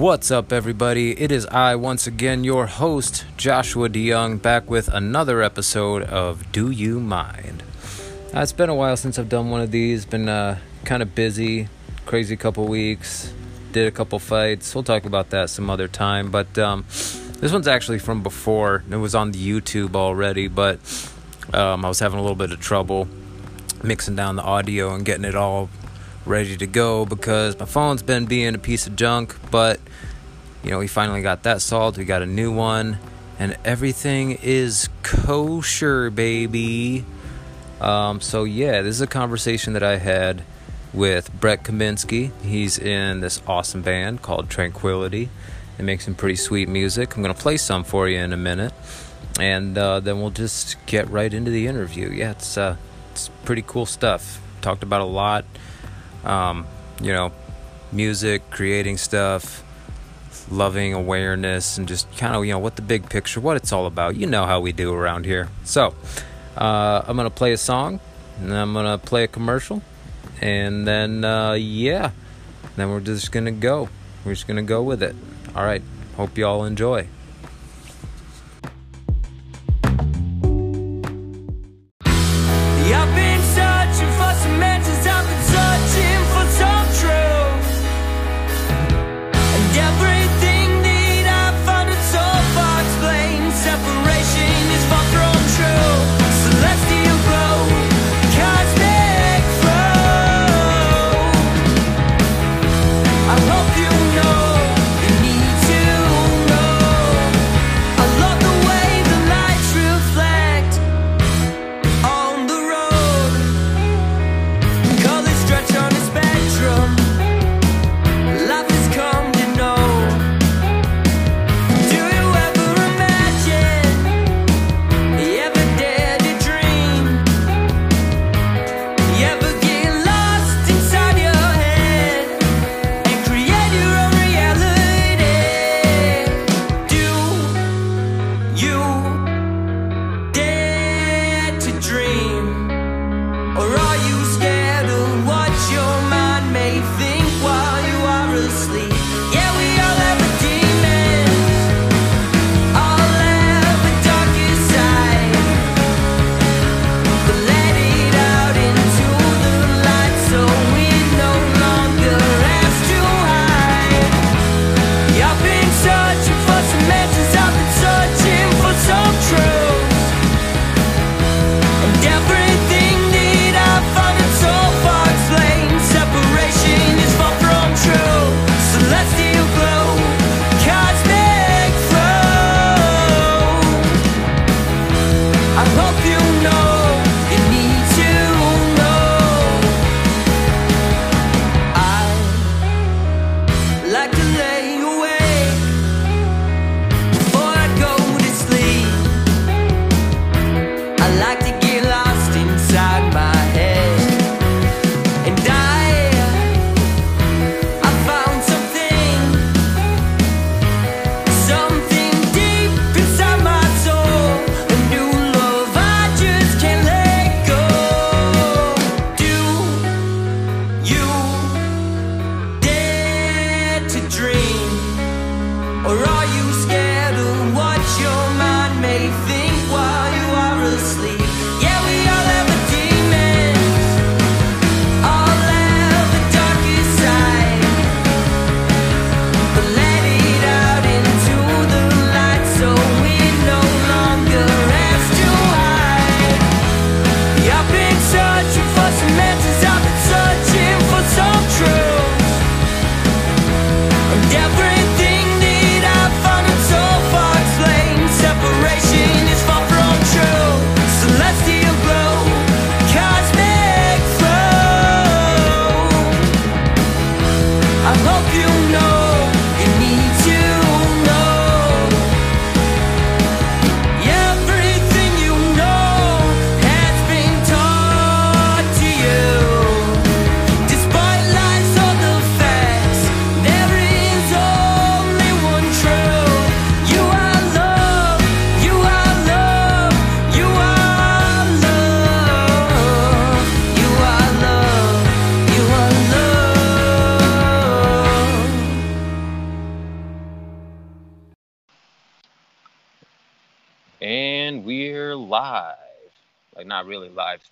What's up, everybody? It is I, once again, your host, Joshua DeYoung, back with another episode of Do You Mind? Uh, it's been a while since I've done one of these. Been uh, kind of busy, crazy couple weeks. Did a couple fights. We'll talk about that some other time. But um, this one's actually from before. It was on the YouTube already, but um, I was having a little bit of trouble mixing down the audio and getting it all ready to go because my phone's been being a piece of junk, but you know, we finally got that solved. We got a new one, and everything is kosher, baby. Um, so, yeah, this is a conversation that I had with Brett Kaminsky. He's in this awesome band called Tranquility. It makes some pretty sweet music. I'm going to play some for you in a minute, and uh, then we'll just get right into the interview. Yeah, it's, uh, it's pretty cool stuff. Talked about a lot um, you know, music, creating stuff, loving awareness, and just kind of, you know, what the big picture, what it's all about. You know how we do around here. So, uh, I'm going to play a song, and I'm going to play a commercial, and then, uh, yeah, then we're just going to go. We're just going to go with it. All right. Hope you all enjoy.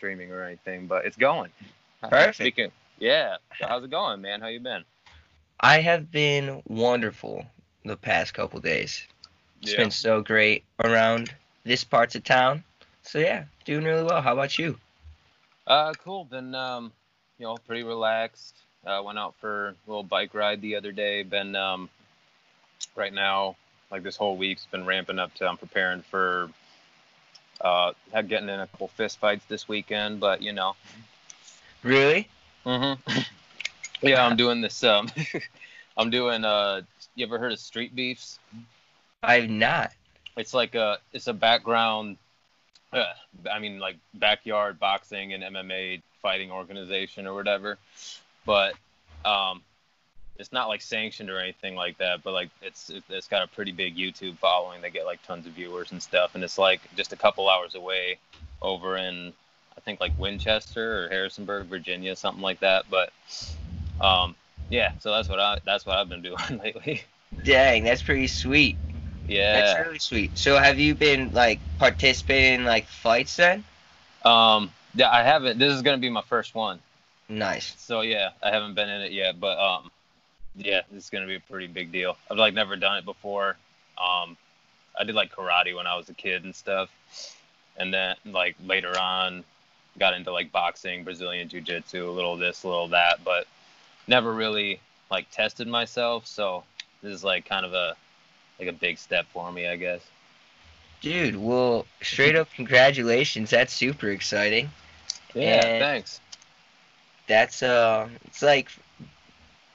Streaming or anything, but it's going. Perfect. Speaking, yeah. So how's it going, man? How you been? I have been wonderful the past couple days. It's Yeah. been so great around this parts of town. So yeah, doing really well. How about you? Uh, cool. Been um, you know, pretty relaxed. Uh, went out for a little bike ride the other day. Been um, right now, like this whole week's been ramping up to. I'm preparing for uh, had getting in a couple fist fights this weekend, but you know, Really? Mm-hmm. yeah, I'm doing this. Um, I'm doing. Uh, you ever heard of Street Beefs? I've not. It's like a. It's a background. Uh, I mean, like backyard boxing and MMA fighting organization or whatever, but um, it's not like sanctioned or anything like that. But like, it's it- it's got a pretty big YouTube following. They get like tons of viewers and stuff, and it's like just a couple hours away over in I think like Winchester or Harrisonburg, Virginia, something like that. But um, yeah, so that's what I that's what I've been doing lately. Dang, that's pretty sweet. Yeah. That's really sweet. So have you been like participating in like fights then? Um, yeah, I haven't. This is gonna be my first one. Nice. So yeah, I haven't been in it yet, but um, yeah, this is gonna be a pretty big deal. I've like never done it before. Um, I did like karate when I was a kid and stuff, and then like later on, got into like boxing, Brazilian jiu-jitsu, a little this, a little that, but never really like tested myself. So this is like kind of a like a big step for me, I guess. Dude, well, straight up congratulations. That's super exciting. Yeah, And- thanks. That's uh it's like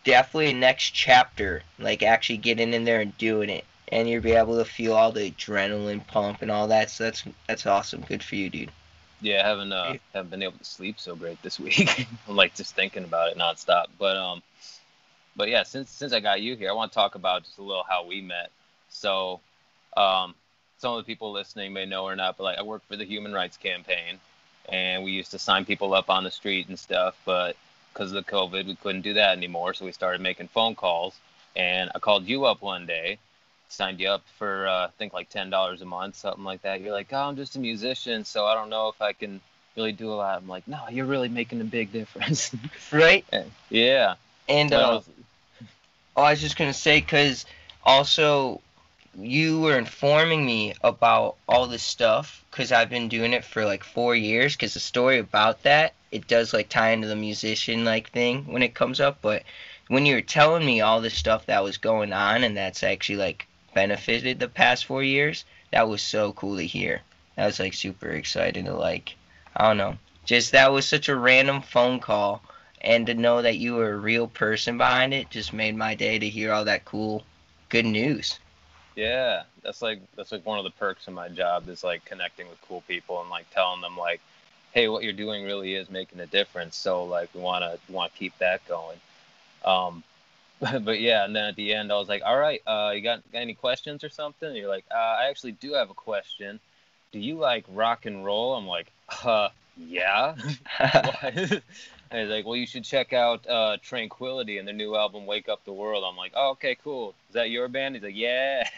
definitely a next chapter, like actually getting in there and doing it. And you'll be able to feel all the adrenaline pump and all that. So that's that's awesome. Good for you, dude. Yeah, I haven't uh, haven't been able to sleep so great this week. I'm like just thinking about it nonstop. But um, but yeah, since since I got you here, I want to talk about just a little how we met. So, um, some of the people listening may know or not, but like I work for the Human Rights Campaign, and we used to sign people up on the street and stuff. But because of the COVID, we couldn't do that anymore, so we started making phone calls. And I called you up one day, signed you up for uh, I think like ten dollars a month, something like that. You're like, oh, I'm just a musician, so I don't know if I can really do a lot. I'm like, no, you're really making a big difference. Right? yeah. And I uh, was- oh, I was just gonna say, cause also you were informing me about all this stuff, cause I've been doing it for like four years. Cause the story about that, it does like tie into the musician like thing when it comes up. But when you were telling me all this stuff that was going on, and that's actually like benefited the past four years, that was so cool to hear. That was like super exciting to like, I don't know, just that was such a random phone call and to know that you were a real person behind it just made my day to hear all that cool good news Yeah, that's like that's like one of the perks of my job is like connecting with cool people and like telling them like, hey, what you're doing really is making a difference. So like we wanna want to keep that going. Um, but yeah, and then at the end I was like, all right, uh, you got, got any questions or something? And you're like, uh, I actually do have a question. Do you like rock and roll? I'm like, uh, yeah. And he's like, well, you should check out uh, Tranquility and their new album, Wake Up the World. I'm like, oh, okay, cool. Is that your band? He's like, yeah.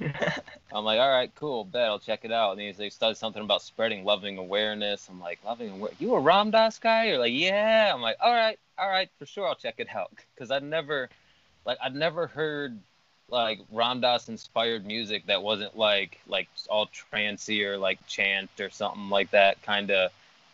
I'm like, all right, cool, bet I'll check it out. And he's like, started something about spreading loving awareness. I'm like, loving awareness. You a Ram Dass guy? You're like, yeah. I'm like, all right, all right, for sure, I'll check it out. Because I'd never, like, I'd never heard like Ram Dass inspired music that wasn't like like all trancey or like chant or something like that kind of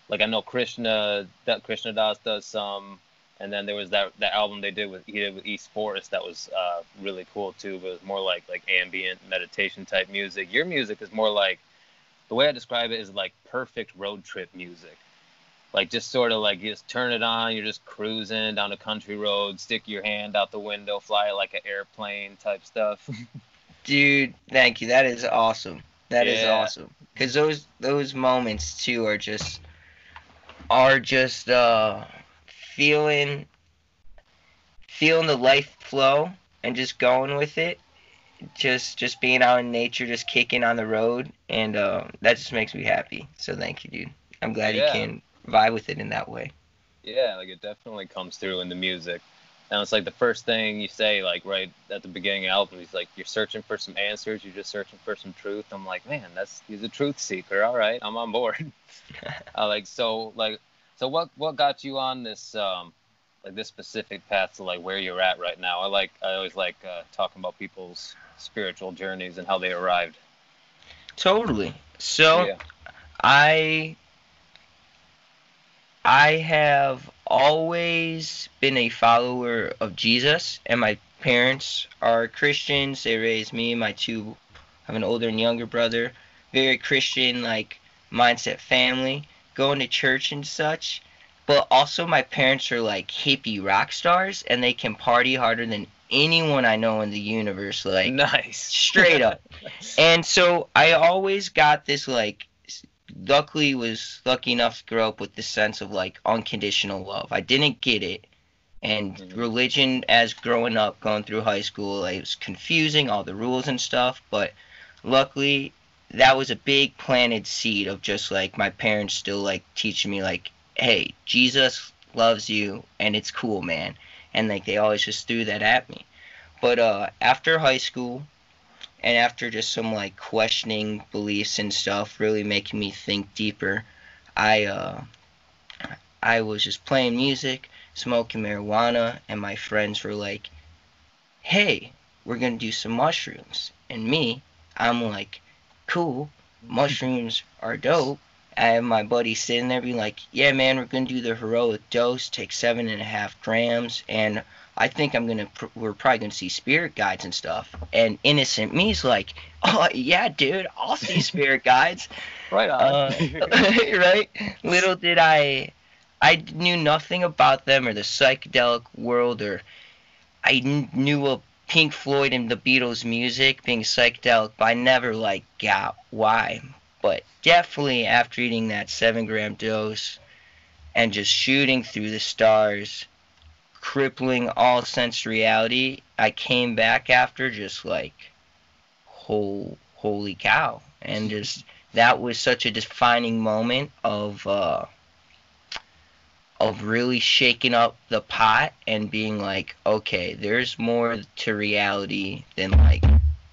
like I know Krishna that Krishna Das does some and then there was that that album they did with he did with East Forest that was uh, really cool too but it was more like like ambient meditation type music. Your music is more like the way I describe it is like perfect road trip music. Like just sort of like you just turn it on you're just cruising down a country road stick your hand out the window fly it like an airplane type stuff. Dude thank you. That is awesome. That is Yeah. awesome. Because those those moments too are just are just uh feeling feeling the life flow and just going with it. Just just being out in nature just kicking on the road. And uh, that just makes me happy. So thank you dude. I'm glad Yeah. you can vibe with it in that way. Yeah like it definitely comes through in the music And it's like the first thing you say, like right at the beginning of the album, he's like, "You're searching for some answers. You're just searching for some truth." I'm like, man, that's he's a truth seeker. All right, I'm on board. I like so like so what what got you on this um like this specific path to like where you're at right now? I like I always like uh, talking about people's spiritual journeys and how they arrived. Totally. So yeah. I I have always been a follower of Jesus, and my parents are Christians. They raised me, my two, I have an older and younger brother, very Christian like mindset family, going to church and such. But also, my parents are like hippie rock stars, and they can party harder than anyone I know in the universe. Like nice, straight up. and so I always got this like luckily was lucky enough to grow up with this sense of like unconditional love. I didn't get it. And Mhm. religion as growing up, going through high school, it was confusing, all the rules and stuff, but luckily that was a big planted seed of just like my parents still like teaching me like, hey, Jesus loves you and it's cool, man. And like they always just threw that at me. But uh after high school, and after just some like questioning beliefs and stuff really making me think deeper i uh i was just playing music smoking marijuana and my friends were like hey we're gonna do some mushrooms. And me i'm like cool mushrooms are dope. I have my buddy sitting there being like yeah man we're gonna do the heroic dose take seven and a half grams and I think I'm gonna pr- we're probably gonna see spirit guides and stuff. And innocent me's like, oh yeah, dude, I'll see spirit guides. Right on. Uh, right? Little did I, I knew nothing about them or the psychedelic world, or I knew of Pink Floyd and the Beatles' music being psychedelic, but I never like got why. But definitely after eating that seven gram dose and just shooting through the stars crippling all sense reality, I came back after just like, whole, holy cow. And just, that was such a defining moment of, uh, of really shaking up the pot and being like, okay, there's more to reality than like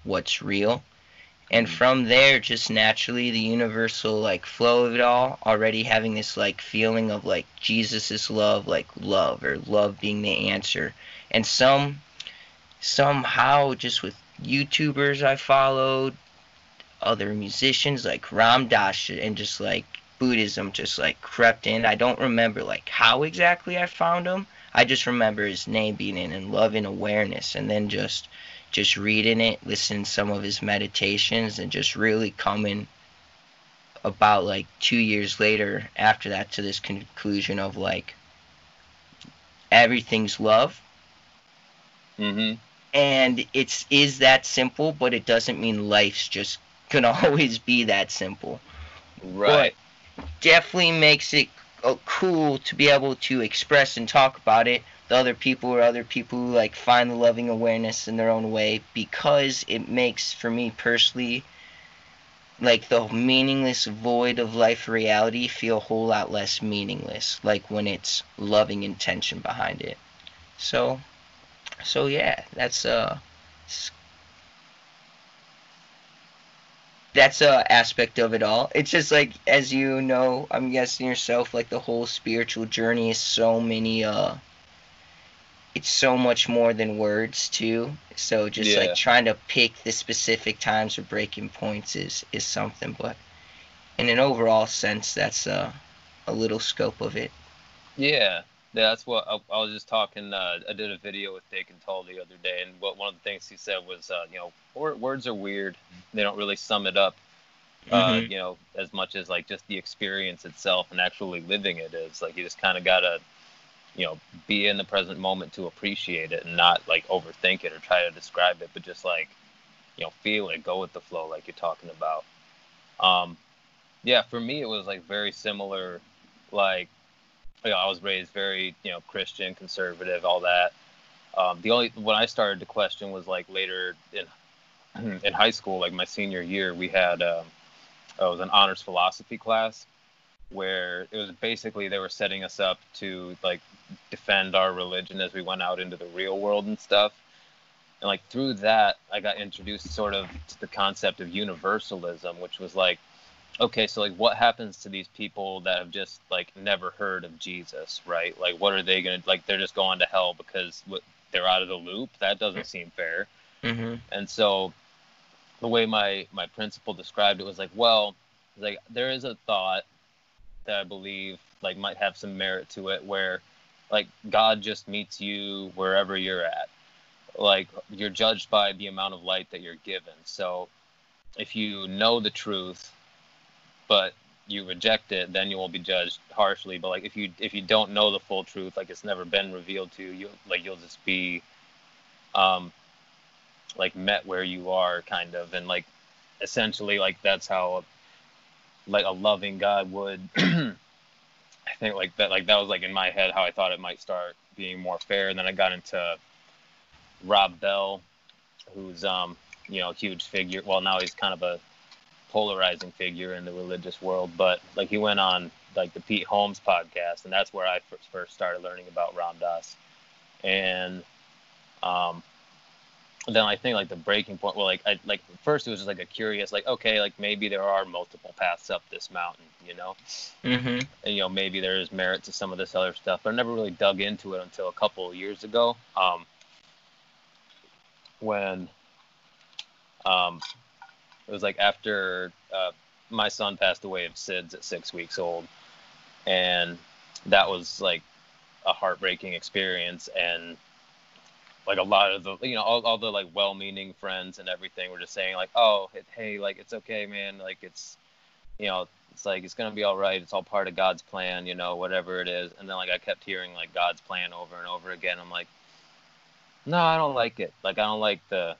what's real. And from there, just naturally, the universal like flow of it all, already having this like feeling of like Jesus love, like love or love being the answer. And some somehow just with YouTubers I followed, other musicians like Ram Dass and just like Buddhism just like crept in. I don't remember like how exactly I found him. I just remember his name being in and love and awareness and then just just reading it, listening to some of his meditations and just really coming about like two years later after that to this conclusion of like everything's love mm-hmm. and it's is that simple but it doesn't mean life's just gonna always be that simple Right. definitely makes it uh, cool to be able to express and talk about it to other people or other people who like find the loving awareness in their own way because it makes for me personally like the meaningless void of life reality feel a whole lot less meaningless like when it's loving intention behind it so so yeah that's uh that's a aspect of it all. It's just like as you know, I'm guessing yourself, like the whole spiritual journey is so many uh it's so much more than words too. So just Yeah. like trying to pick the specific times or breaking points is is something, but in an overall sense that's uh, a little scope of it. Yeah, yeah, that's what I, I was just talking. Uh, I did a video with Dick and Tull the other day, and what one of the things he said was, uh, you know, wor- words are weird. They don't really sum it up, uh, Mhm. you know, as much as like just the experience itself and actually living it is. Like you just kind of gotta, you know, be in the present moment to appreciate it and not like overthink it or try to describe it, but just like, you know, feel it, go with the flow, like you're talking about. Um, yeah, for me it was like very similar, like you know, I was raised very, you know, Christian, conservative, all that. Um, the only when I started to question was like later in in high school, like my senior year, we had um, it was an honors philosophy class, where it was basically they were setting us up to like defend our religion as we went out into the real world and stuff. And like through that, I got introduced sort of to the concept of universalism, which was like, okay, so like what happens to these people that have just like never heard of Jesus, right? Like what are they gonna like? They're just going to hell because what they're out of the loop. That doesn't seem fair. Mm-hmm. And so the way my my principal described it was like, well, like there is a thought that I believe like might have some merit to it where like God just meets you wherever you're at. Like you're judged by the amount of light that you're given. So if you know the truth but you reject it, then you will be judged harshly. But like if you if you don't know the full truth, like it's never been revealed to you, you like you'll just be um like met where you are kind of and like essentially like that's how like a loving God would I think like that like that was like in my head how I thought it might start being more fair. And then I got into Rob Bell, who's um, you know, a huge figure. Well now he's kind of a polarizing figure in the religious world, but like he went on like the Pete Holmes podcast and that's where I first first started learning about Ram Dass. And um then I think like the breaking point, well, like I like first it was just like a curious, like okay, like maybe there are multiple paths up this mountain, you know, Mm-hmm. and you know maybe there is merit to some of this other stuff, but I never really dug into it until a couple of years ago, um, when um, it was like after uh, my son passed away of SIDS at six weeks old, and that was like a heartbreaking experience and like a lot of the you know all, all the like well-meaning friends and everything were just saying like oh hey like it's okay man. Like it's you know it's like it's gonna be all right. It's all part of god's plan you know whatever it is. And then like i kept hearing like god's plan over and over again. I'm like no i don't like it. Like i don't like the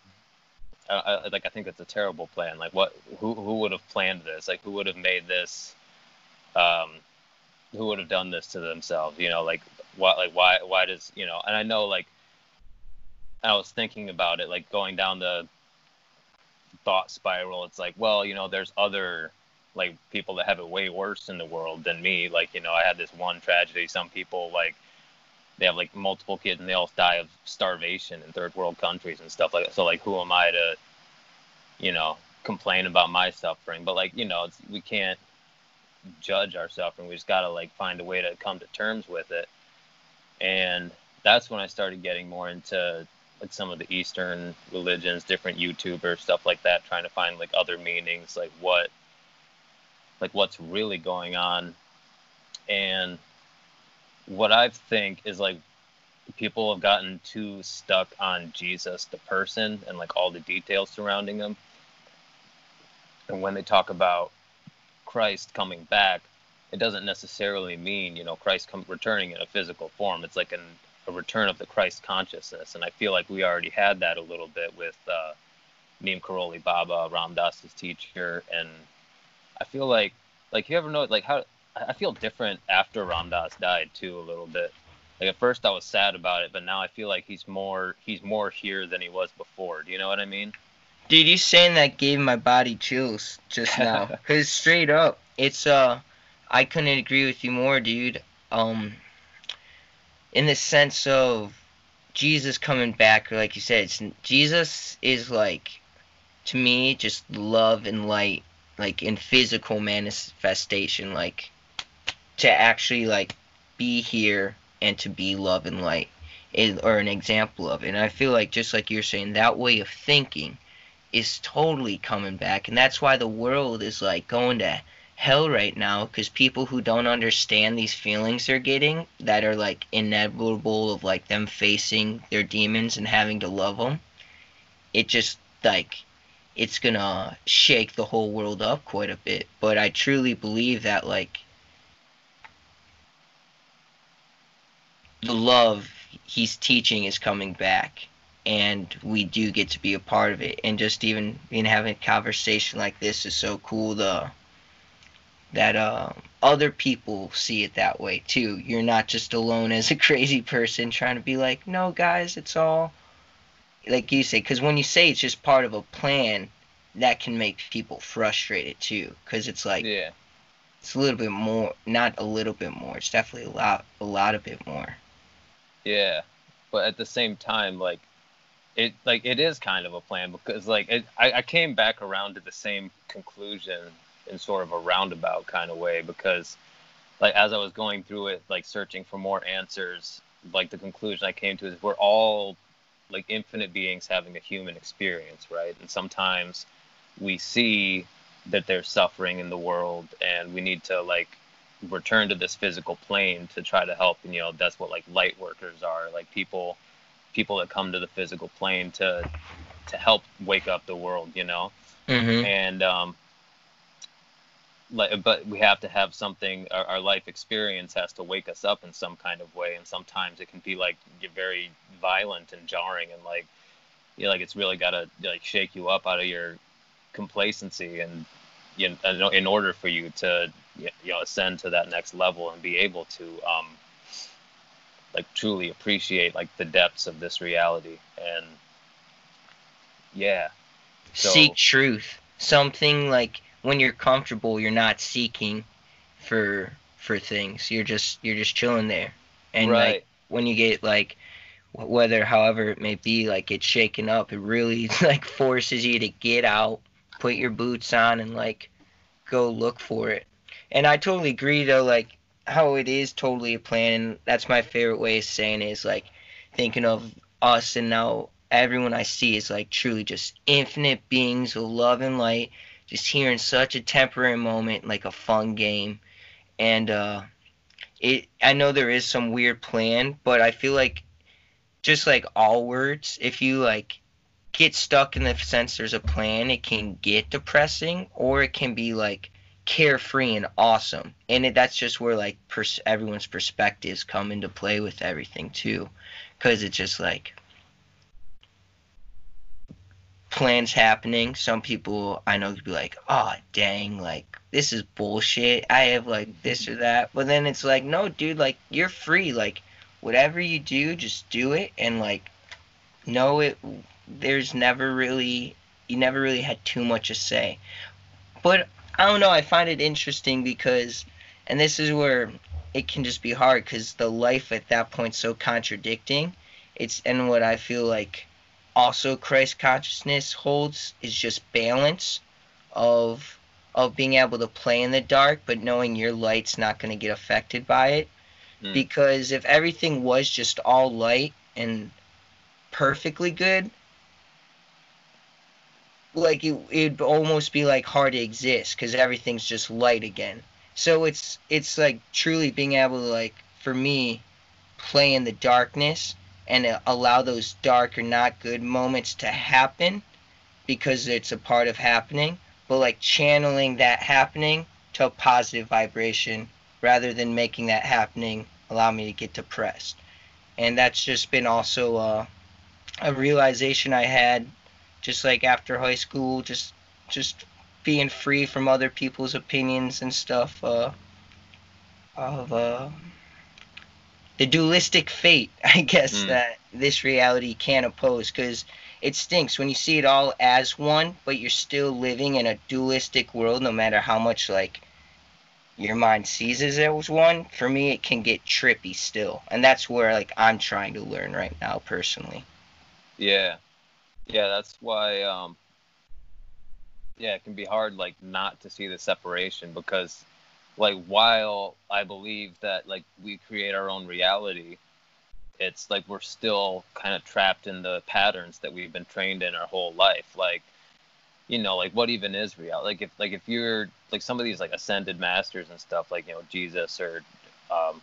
I, I, like i think it's a terrible plan. Like what who who would have planned this? Like who would have made this um who would have done this to themselves? You know like what like why why does you know and i know like I was thinking about it, like going down the thought spiral. It's like, well, you know, there's other like people that have it way worse in the world than me. Like, you know, I had this one tragedy. Some people like they have like multiple kids and they all die of starvation in third world countries and stuff like that. So like, who am I to, you know, complain about my suffering? But like, you know, we can't judge our suffering. We just gotta like find a way to come to terms with it. And that's when I started getting more into like some of the Eastern religions, different YouTubers, stuff like that, trying to find like other meanings, like what, like what's really going on, and what I think is like people have gotten too stuck on Jesus, the person, and like all the details surrounding him, and when they talk about Christ coming back, it doesn't necessarily mean you know Christ come returning in a physical form. It's like an a return of the Christ consciousness, and I feel like we already had that a little bit with uh, Neem Karoli Baba, Ram Dass's teacher, and I feel like like you ever know like how I feel different after Ram Dass died too a little bit. Like at first I was sad about it, but now I feel like he's more he's more here than he was before. Do you know what I mean? Dude, you saying that gave my body chills just now. Cause straight up, it's uh, I couldn't agree with you more, dude. Um, in the sense of Jesus coming back, like you said, Jesus is like, to me, just love and light, like in physical manifestation, like to actually like be here and to be love and light, or an example of it. And I feel like just like you're saying, that way of thinking is totally coming back, and that's why the world is like going to hell right now because people who don't understand these feelings they're getting that are like inevitable of like them facing their demons and having to love them it just like it's gonna shake the whole world up quite a bit. But i truly believe that like the love he's teaching is coming back and we do get to be a part of it. And just even being having a conversation like this is so cool the that uh, other people see it that way too. You're not just alone as a crazy person trying to be like, no, guys, it's all like you say. Because when you say it's just part of a plan, that can make people frustrated too. Because it's like, Yeah. it's a little bit more. Not a little bit more. It's definitely a lot, a lot of bit more. Yeah, but at the same time, like it, like it is kind of a plan because like it, I, I came back around to the same conclusion in sort of a roundabout kind of way because like as I was going through it, like searching for more answers, like the conclusion I came to is we're all like infinite beings having a human experience, right? And sometimes we see that there's suffering in the world and we need to like return to this physical plane to try to help and you know that's what like light workers are like people people that come to the physical plane to to help wake up the world you know Mm-hmm. and um but we have to have something our, our life experience has to wake us up in some kind of way. And sometimes it can be like very violent and jarring and like you know, like it's really got to like shake you up out of your complacency and you know, in order for you to you know ascend to that next level and be able to um like truly appreciate like the depths of this reality. And yeah. So- Seek truth. Something like when you're comfortable, you're not seeking for for things. You're just you're just chilling there. And right like when you get like whether however it may be like it's shaken up it really like forces you to get out put your boots on and like go look for it and i totally agree though like how it is totally a plan and that's my favorite way of saying it is like thinking of us and now everyone i see is like truly just infinite beings of love and light just here in such a temporary moment like a fun game and uh it I know there is some weird plan, but I feel like just like all words, if you like get stuck in the sense there's a plan, it can get depressing or it can be like carefree and awesome. And it, that's just where like pers- everyone's perspectives come into play with everything too, because it's just like plans happening. Some people I know could be like, "Oh, dang, like this is bullshit. I have like this or that." But then it's like, "No, dude, like you're free. Like whatever you do, just do it and like know it there's never really you never really had too much to say." But I don't know, I find it interesting because and this is where it can just be hard cuz the life at that point so contradicting. It's and what I feel like also Christ consciousness holds is just balance of of being able to play in the dark but knowing your light's not going to get affected by it Mm. because if everything was just all light and perfectly good like it, it'd almost be like hard to exist because everything's just light again so it's it's like truly being able to like for me play in the darkness and allow those dark or not good moments to happen because it's a part of happening, but like channeling that happening to a positive vibration rather than making that happening allow me to get depressed. And that's just been also uh, a realization I had just like after high school, just just being free from other people's opinions and stuff uh, of uh, the dualistic fate, I guess, Mm. that this reality can't oppose. Because it stinks when you see it all as one, but you're still living in a dualistic world, no matter how much, like, your mind sees it as one. For me, it can get trippy still. And that's where, like, I'm trying to learn right now, personally. Yeah. Yeah, that's why um yeah, it can be hard like not to see the separation because like while I believe that like we create our own reality, it's like we're still kind of trapped in the patterns that we've been trained in our whole life. Like you know, like what even is reality? Like if like if you're like some of these like ascended masters and stuff like, you know, Jesus or um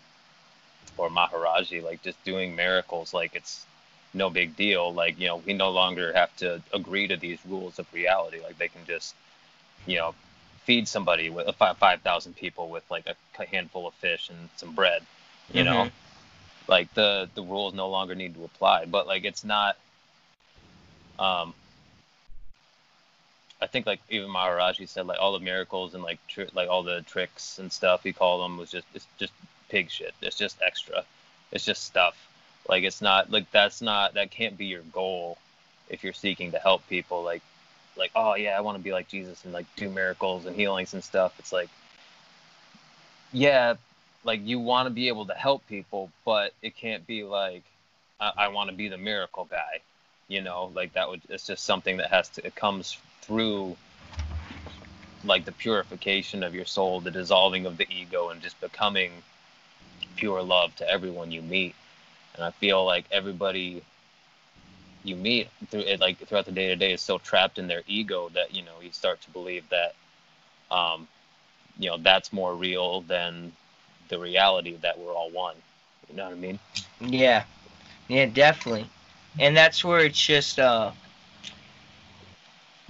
or Maharaji like just doing miracles like it's no big deal. Like, you know, we no longer have to agree to these rules of reality. Like, they can just, you know, feed somebody with uh, five five thousand people with like a handful of fish and some bread. You know, Mhm. like the the rules no longer need to apply. But like, it's not. Um, I think like even Maharaji said like all the miracles and like tr- like all the tricks and stuff he called them was just it's just pig shit. It's just extra. It's just stuff. Like it's not like that's not that can't be your goal if you're seeking to help people. Like like oh yeah, I want to be like Jesus and like do miracles and healings and stuff. It's like yeah, like you want to be able to help people, but it can't be like I, I want to be the miracle guy. You know, like that would it's just something that has to it comes through like the purification of your soul, the dissolving of the ego, and just becoming pure love to everyone you meet. And I feel like everybody you meet through it, like throughout the day to day, is so trapped in their ego that you know you start to believe that, um, you know, that's more real than the reality that we're all one. You know what I mean? Yeah, yeah, definitely. And that's where it's just uh,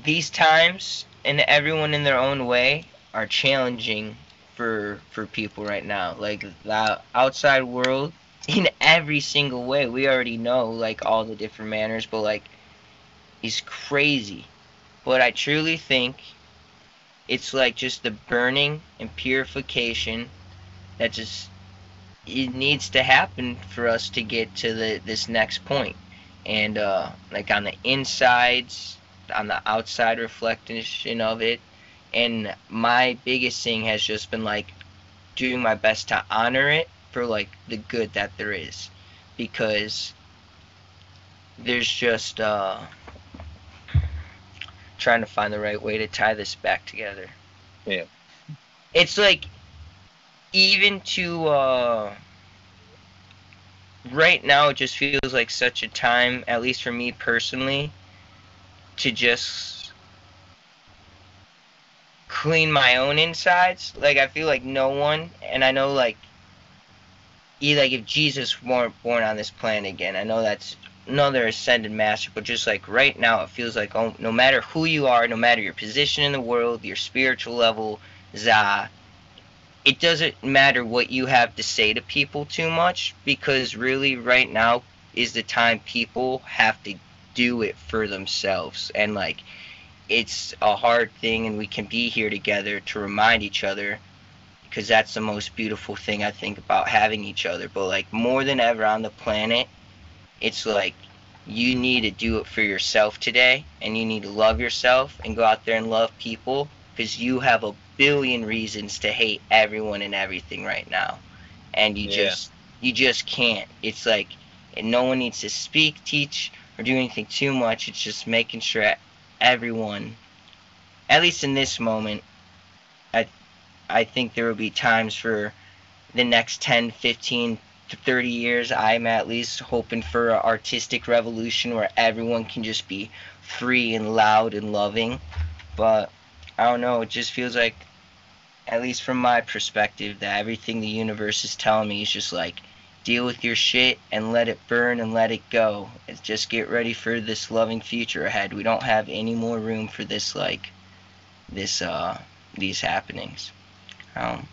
these times and everyone in their own way are challenging for for people right now. Like the outside world in every single way. We already know like all the different manners, but like is crazy. But I truly think it's like just the burning and purification that just it needs to happen for us to get to the this next point. And uh like on the insides, on the outside reflection of it. And my biggest thing has just been like doing my best to honor it for like the good that there is because there's just uh trying to find the right way to tie this back together. Yeah. It's like even to uh right now it just feels like such a time at least for me personally to just clean my own insides like i feel like no one and i know like like if Jesus weren't born on this planet again, I know that's another ascended master, but just like right now, it feels like oh, no matter who you are, no matter your position in the world, your spiritual level, za, it doesn't matter what you have to say to people too much because really right now is the time people have to do it for themselves. And like it's a hard thing and we can be here together to remind each other because that's the most beautiful thing I think about having each other. But like more than ever on the planet, it's like you need to do it for yourself today, and you need to love yourself and go out there and love people because you have a billion reasons to hate everyone and everything right now, and you yeah. just you just can't. It's like and no one needs to speak, teach, or do anything too much. It's just making sure everyone, at least in this moment, I think there will be times for the next 10, 15 30 years. I'm at least hoping for an artistic revolution where everyone can just be free and loud and loving. But I don't know, it just feels like, at least from my perspective, that everything the universe is telling me is just like, deal with your shit and let it burn and let it go. It's just get ready for this loving future ahead. We don't have any more room for this, like, this, uh, these happenings. Um,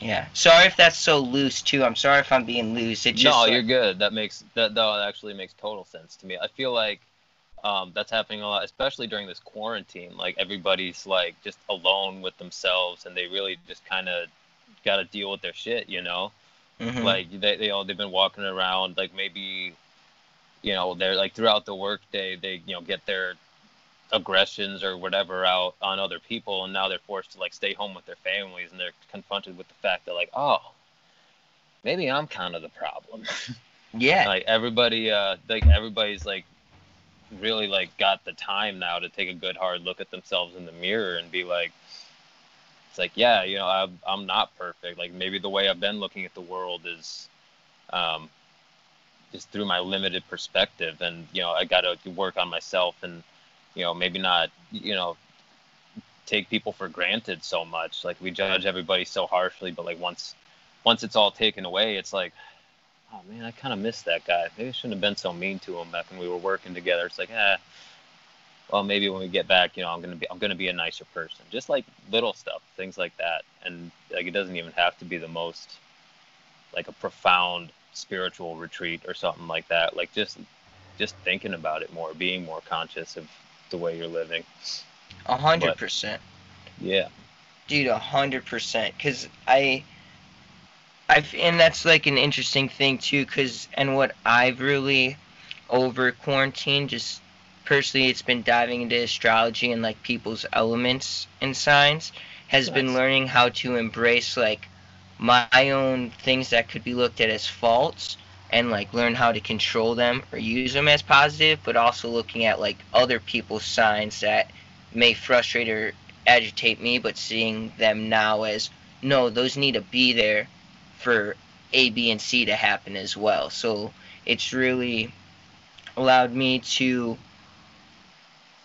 yeah. Sorry if that's so loose too. I'm sorry if I'm being loose. It just no, like, you're good. That makes that that actually makes total sense to me. I feel like um, that's happening a lot, especially during this quarantine. Like everybody's like just alone with themselves, and they really just kind of got to deal with their shit. You know, mm-hmm. like they they all they've been walking around like maybe, you know, they're like throughout the workday they you know get their aggressions or whatever out on other people and now they're forced to like stay home with their families and they're confronted with the fact that like oh maybe i'm kind of the problem. Yeah. Like everybody uh like everybody's like really like got the time now to take a good hard look at themselves in the mirror and be like it's like yeah you know I'm, I'm not perfect. Like maybe the way i've been looking at the world is um just through my limited perspective and you know i got to work on myself and you know maybe not you know take people for granted so much. Like we judge everybody so harshly but like once once it's all taken away it's like oh man i kind of miss that guy. Maybe i shouldn't have been so mean to him back when we were working together. It's like eh well maybe when we get back you know i'm gonna be i'm gonna be a nicer person. Just like little stuff things like that. And like it doesn't even have to be the most like a profound spiritual retreat or something like that. Like just just thinking about it more being more conscious of the way you're living. A hundred percent. Yeah. Dude, a hundred percent. Cause I, I and that's like an interesting thing too. Cause and what I've really over quarantine, just personally, it's been diving into astrology and like people's elements and signs. Has nice. been learning how to embrace like my own things that could be looked at as faults and like learn how to control them or use them as positive, but also looking at like other people's signs that may frustrate or agitate me, but seeing them now as no, those need to be there for A, B, and C to happen as well. So it's really allowed me to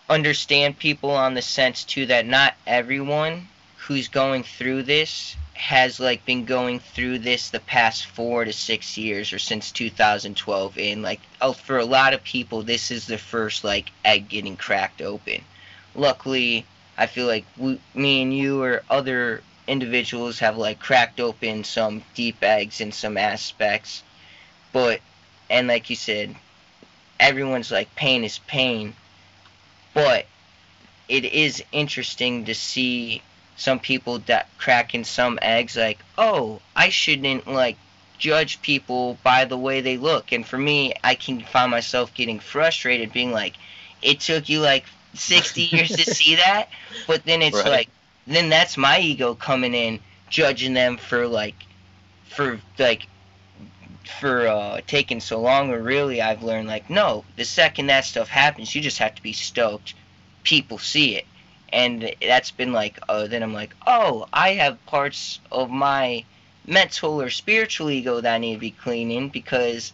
understand people on the sense too that not everyone who's going through this has like been going through this the past four to six years or since 2012 and like oh, for a lot of people this is the first like egg getting cracked open. Luckily i feel like we, me and you or other individuals have like cracked open some deep eggs in some aspects. But and like you said everyone's like pain is pain. But it is interesting to see some people that cracking some eggs like oh i shouldn't like judge people by the way they look. And for me i can find myself getting frustrated being like it took you like 60 years to see that? But then it's Right. like then that's my ego coming in judging them for like for like for uh taking so long. Or really i've learned like no the second that stuff happens you just have to be stoked. People see it and that's been like uh, then i'm like oh i have parts of my mental or spiritual ego that need to be cleaning because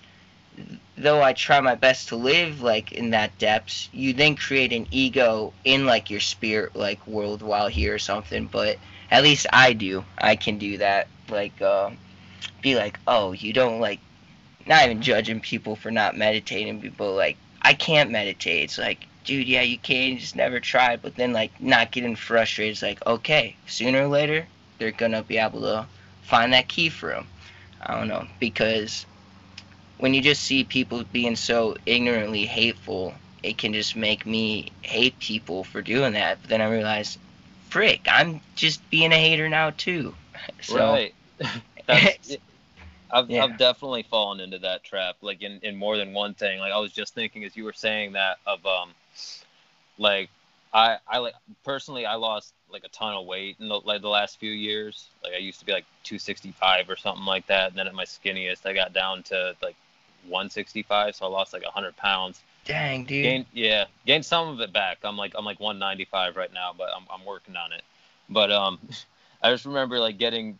though i try my best to live like in that depths you then create an ego in like your spirit like world while here or something. But at least i do. I can do that. Like uh, be like oh you don't like not even judging people for not meditating people like i can't meditate. It's like dude yeah you can you just never tried but then like not getting frustrated it's like okay sooner or later they're gonna be able to find that key for them i don't know because when you just see people being so ignorantly hateful it can just make me hate people for doing that but then i realize frick i'm just being a hater now too so right. That's, I've, Yeah. I've definitely fallen into that trap, like in, in more than one thing. Like I was just thinking as you were saying that of um, like I I like personally I lost like a ton of weight in the like the last few years. Like I used to be like 265 or something like that. And then at my skinniest, I got down to like 165, so I lost like 100 pounds. dang dude Gained yeah, gained some of it back. I'm like I'm like 195 right now, but I'm I'm working on it. But um, I just remember like getting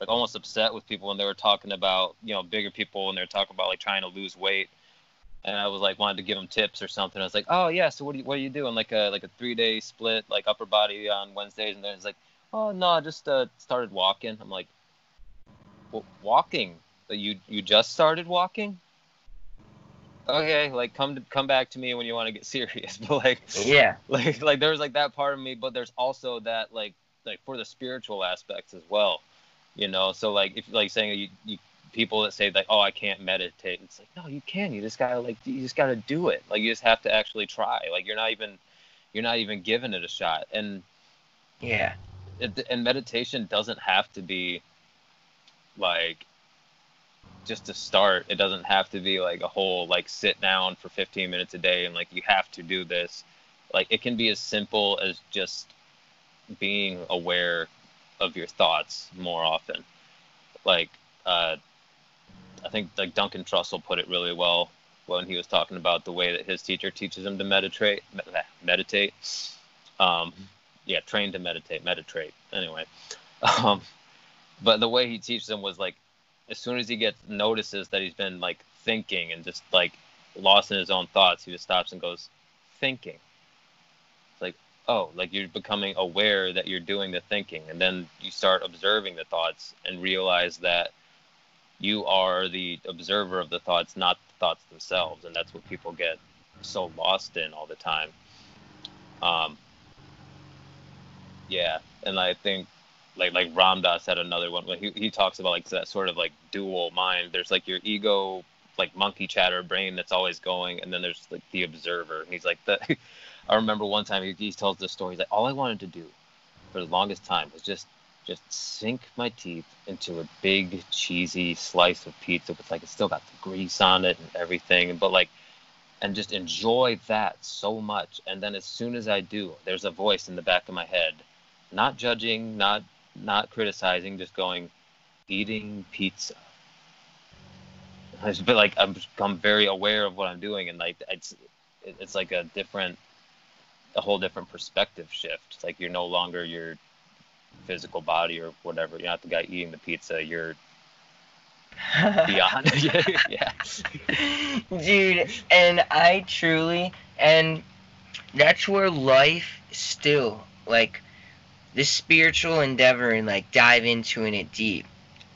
like almost upset with people when they were talking about you know bigger people when they're talking about like trying to lose weight, and I was like wanted to give him tips or something. I was like, oh yeah, so what do you what are you doing? Like a like a three day split like upper body on Wednesdays, and then it's like, oh no, I just uh, started walking. I'm like, well, walking? You you just started walking? Okay, like come to come back to me when you want to get serious. But like yeah like like there's like that part of me but there's also that like like for the spiritual aspects as well you know so like if like saying you, you people that say like oh i can't meditate. It's like no you can. You just gotta like you just gotta do it. Like you just have to actually try. Like you're not even you're not even giving it a shot. And yeah. it, and meditation doesn't have to be like just to start. It doesn't have to be like a whole like sit down for 15 minutes a day and like you have to do this. Like it can be as simple as just being aware of your thoughts more often. Like uh i think like duncan trussell put it really well when he was talking about the way that his teacher teaches him to meditate meditate. Um yeah train to meditate meditate. Anyway um but the way he teaches them was like as soon as he gets notices that he's been like thinking and just like lost in his own thoughts he just stops and goes thinking. It's like oh like you're becoming aware that you're doing the thinking. And then you start observing the thoughts and realize that you are the observer of the thoughts not the thoughts themselves and that's what people get so lost in all the time um yeah and i think like like Ram Dass had another one he, he talks about like that sort of like dual mind. There's like your ego, like monkey chatter brain that's always going, and then there's like the observer. And he's like the. I remember one time he, he tells this story. He's like, all I wanted to do for the longest time was just just sink my teeth into a big cheesy slice of pizza with like it's still got the grease on it and everything, but like and just enjoy that so much. And then as soon as I do, there's a voice in the back of my head, not judging, not not criticizing, just going, eating pizza. I just feel like I'm become very aware of what I'm doing, and like it's it's like a different, a whole different perspective shift. It's like you're no longer your physical body or whatever. You're not the guy eating the pizza. You're beyond. yeah. Dude, and I truly, and that's where life still, like, this spiritual endeavor and, like, dive into in it deep.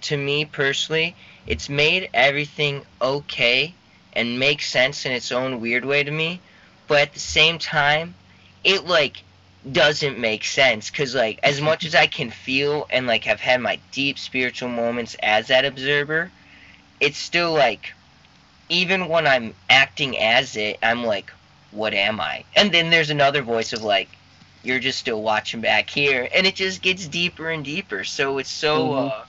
To me personally, it's made everything okay and makes sense in its own weird way to me, but at the same time, it, like, doesn't make sense because like as much as i can feel and like have had my deep spiritual moments as that observer it's still like even when i'm acting as it i'm like what am i and then there's another voice of like you're just still watching back here and it just gets deeper and deeper so it's so Mhm. uh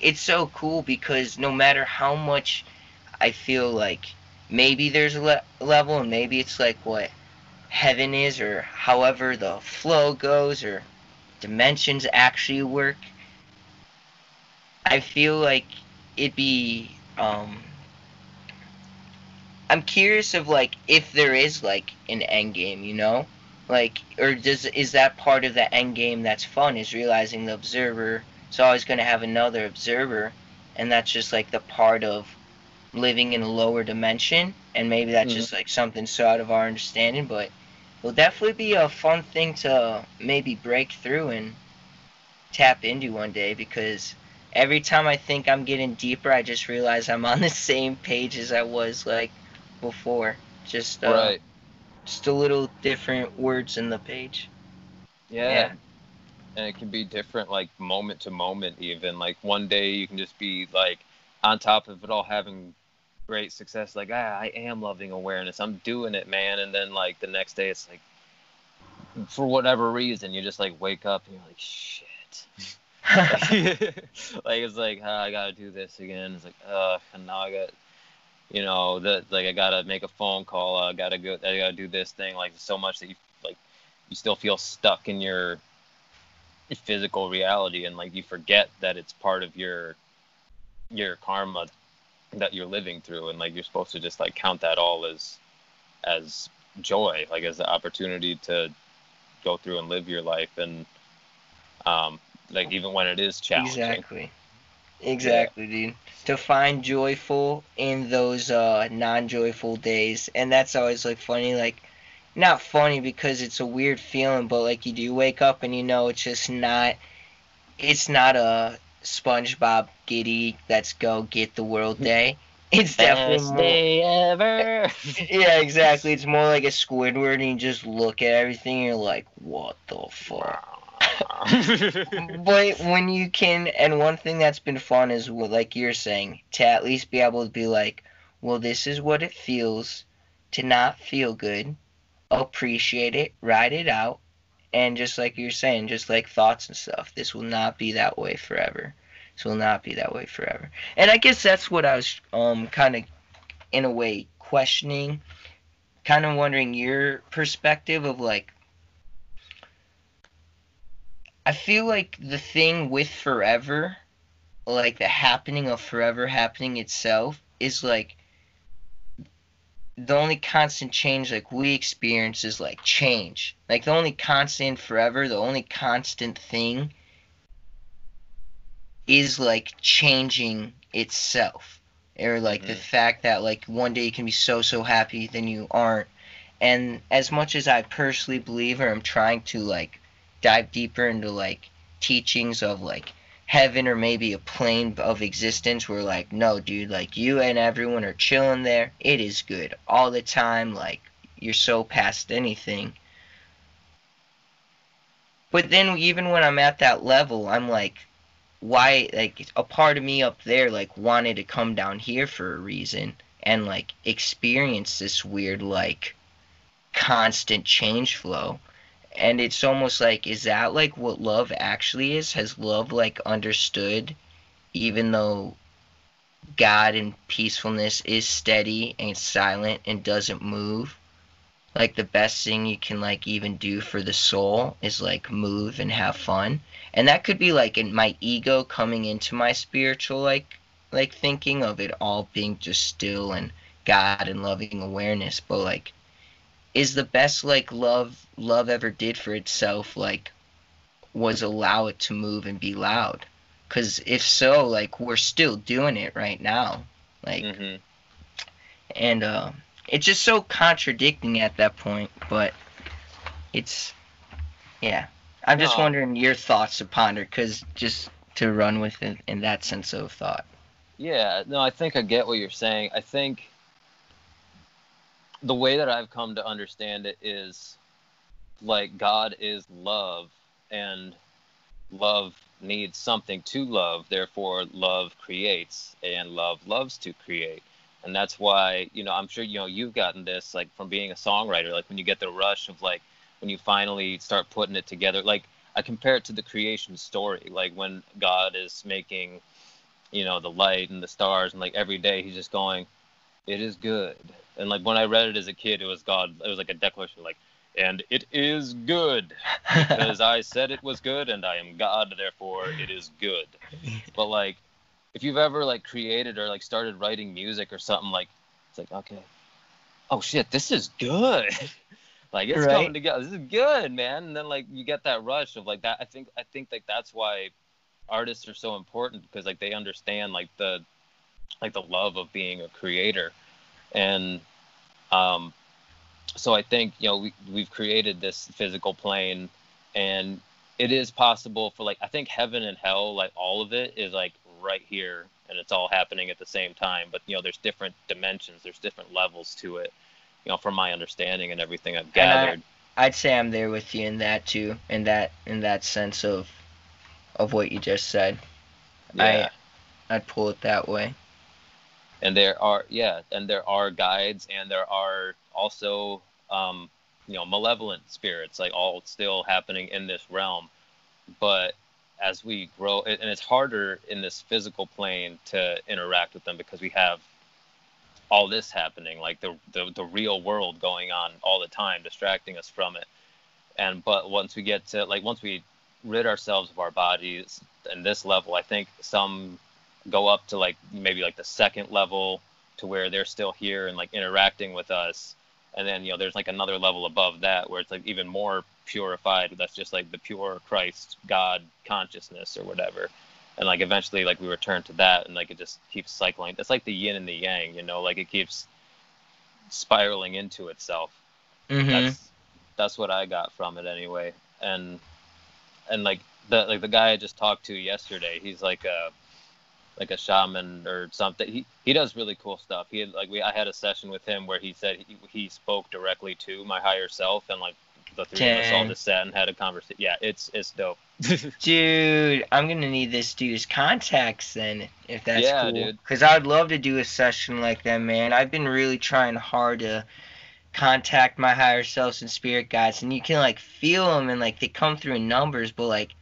it's so cool because no matter how much i feel like maybe there's a le- level and maybe it's like what heaven is or however the flow goes or dimensions actually work i feel like it'd be um i'm curious of like if there is like an end game you know like or does is that part of the end game that's fun is realizing the observer is always going to have another observer and that's just like the part of living in a lower dimension and maybe that's Mhm. just like something so out of our understanding but it'll definitely be a fun thing to maybe break through and tap into one day because every time I think I'm getting deeper, I just realize I'm on the same page as I was like before. Just uh, right. just a little different words in the page. Yeah. Yeah. And it can be different, like moment to moment, even. Like one day you can just be like on top of it all, having great success. Like, ah, I am loving awareness. I'm doing it, man. And then like the next day, it's like, for whatever reason, you just like wake up and you're like, shit. like it's like ah, I gotta do this again. It's like uh, and now I got, you know, that like I gotta make a phone call. I gotta go. I gotta do this thing. Like so much that you like, you still feel stuck in your physical reality, and like you forget that it's part of your your karma that you're living through, and like you're supposed to just like count that all as as joy, like as the opportunity to go through and live your life and um like even when it is challenging Exactly. Exactly, dude. To find joyful in those uh non-joyful days, and that's always like funny. Like, not funny because it's a weird feeling, but like you do wake up and you know it's just not. It's not a SpongeBob giddy. Let's go get the world mm. day. It's definitely best more. day ever Yeah, exactly. It's more like a Squidward, and you just look at everything, and you're like, what the fuck? but when you can, and one thing that's been fun is like you're saying, to at least be able to be like, well, this is what it feels to not feel good. Appreciate it, ride it out, and just like you're saying, just like thoughts and stuff. This will not be that way forever. This will not be that way forever. And I guess that's what I was um kind of, in a way, questioning, kind of wondering your perspective of like I feel like the thing with forever, like the happening of forever happening itself, is like the only constant change like we experience is like change. Like the only constant forever, the only constant thing is like changing itself. Or like the Mhm. fact that like one day you can be so so happy, then you aren't. And as much as I personally believe or I'm trying to like dive deeper into like teachings of like heaven or maybe a plane of existence where like no dude like you and everyone are chilling there. It is good all the time like you're so past anything. But then even when i'm at that level i'm like why like a part of me up there like wanted to come down here for a reason and like experience this weird like constant change flow and it's almost like is that like what love actually is? Has love like understood even though god and peacefulness is steady and silent and doesn't move like the best thing you can like even do for the soul is like move and have fun. And that could be like in my ego coming into my spiritual like like thinking of it all being just still and god and loving awareness. But like is the best like love love ever did for itself like was allow it to move and be loud because if so like we're still doing it right now like hmm and uh, it's just so contradicting at that point. But it's yeah. I'm just No. wondering your thoughts upon it, because just to run with it in that sense of thought. Yeah, no, I think I get what you're saying. I think the way that I've come to understand it is like God is love and love needs something to love, therefore love creates and love loves to create. And that's why, you know, I'm sure you know you've gotten this like from being a songwriter, like when you get the rush of like when you finally start putting it together. Like I compare it to the creation story, like when God is making you know the light and the stars and like every day he's just going it is good and like when i read it as a kid it was god it was like a declaration like and it is good. Because i said it was good and i am god therefore it is good. But like if you've ever like created or like started writing music or something like it's like okay oh shit this is good. Like it's Right. coming together. This is good man. And then like you get that rush of like that i think i think like that's why artists are so important because like they understand like the like the love of being a creator and um so i think you know we, we've created this physical plane and it is possible for like i think heaven and hell like all of it is like right here and it's all happening at the same time but you know there's different dimensions there's different levels to it you know from my understanding and everything i've And I- gathered I'd say I'm there with you in that too, in that in that sense of of what you just said. yeah I'd pull it that way. And there are yeah and there are guides and there are also um you know malevolent spirits like all still happening in this realm. But as we grow and it's harder in this physical plane to interact with them because we have all this happening like the the, the real world going on all the time distracting us from it. And but once we get to like once we rid ourselves of our bodies and this level i think some go up to like maybe like the second level to where they're still here and like interacting with us. And then you know there's like another level above that where it's like even more purified. That's just like the pure christ god consciousness or whatever. And like eventually like we return to that and like it just keeps cycling. It's like the yin and the yang you know? Like it keeps spiraling into itself. Mm-hmm. that's that's what I got from it anyway. And and like the like the guy I just talked to yesterday, he's like a like a shaman or something. He he does really cool stuff. He had, like we I had a session with him where he said he, he spoke directly to my higher self and like the three of us all just sat and had a conversation. Yeah, it's it's dope. Dude, I'm gonna need this dude's contacts then, if that's Yeah, cool. dude. Cause I'd love to do a session like that, man. I've been really trying hard to contact my higher selves and spirit guides, and you can like feel them and like they come through in numbers, but like,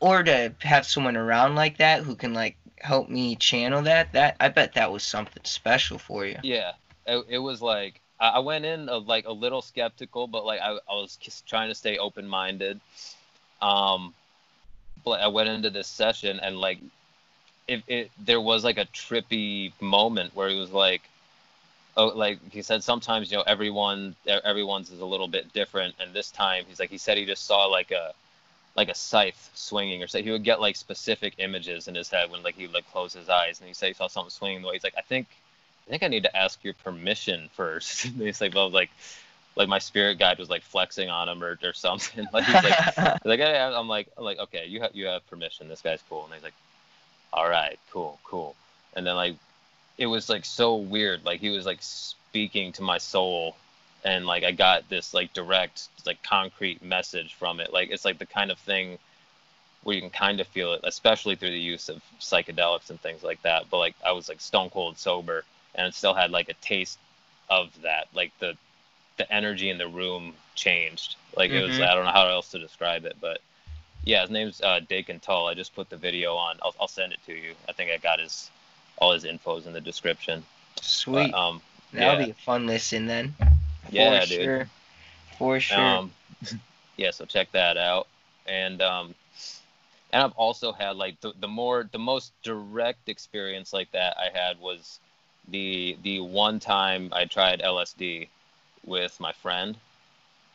or to have someone around like that who can like help me channel that. That I bet that was something special for you. Yeah, it, it was like I went in uh, like a little skeptical, but like I, I was trying to stay open minded. Um, but I went into this session and like it, it there was like a trippy moment where it was like oh like he said sometimes you know everyone everyone's is a little bit different and this time he's like he said he just saw like a like a scythe swinging or so he would get like specific images in his head when like he would like close his eyes and he said he saw something swinging the way he's like I think I think I need to ask your permission first. And he's like, well, like, like my spirit guide was like flexing on him or, or something. Like, he's like, like, hey, I'm like, I'm like, okay, you have you have permission. This guy's cool. And he's like, all right, cool, cool. And then like, it was like so weird. Like he was like speaking to my soul, and like I got this like direct, like concrete message from it. Like it's like the kind of thing where you can kind of feel it, especially through the use of psychedelics and things like that. But like I was like stone cold sober, and it still had like a taste of that. Like the the energy in the room changed. Like it was Mhm. I don't know how else to describe it, but yeah, his name's uh, Dakin Tull. I just put the video on. I'll I'll send it to you. I think I got his all his infos in the description. Sweet. But, um, That'll yeah. be a fun listen then. Yeah, For dude. sure. For sure. Um, yeah, so check that out. And um, and I've also had like the, the more the most direct experience like that I had was the the one time I tried LSD with my friend,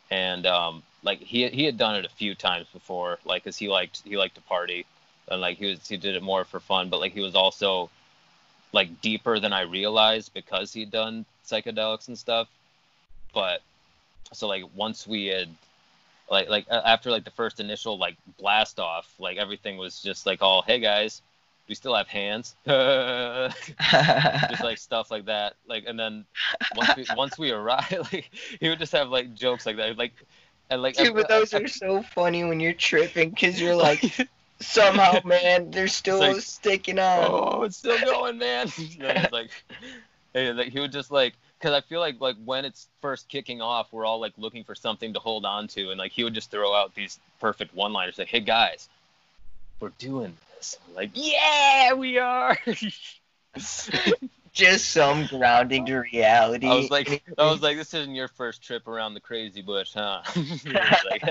and um, like he he had done it a few times before, like cause he liked he liked to party, and like he was he did it more for fun, but like he was also like deeper than I realized because he'd done psychedelics and stuff. But so like once we had like like after like the first initial like blast off, like everything was just like all hey guys, we still have hands, just like stuff like that. Like and then once we once we arrived, like he would just have like jokes like that, like and like Dude, but those are so funny when you're tripping because you're like, somehow, man, they're still like, sticking on. oh, it's still going, man. And like, and like he would just like, because I feel like like when it's first kicking off, we're all like looking for something to hold on to, and like he would just throw out these perfect one-liners, like, "Hey guys, we're doing this." I'm like, yeah, we are. Just some grounding to reality. I was like, I was like, this isn't your first trip around the crazy bush, huh? Like,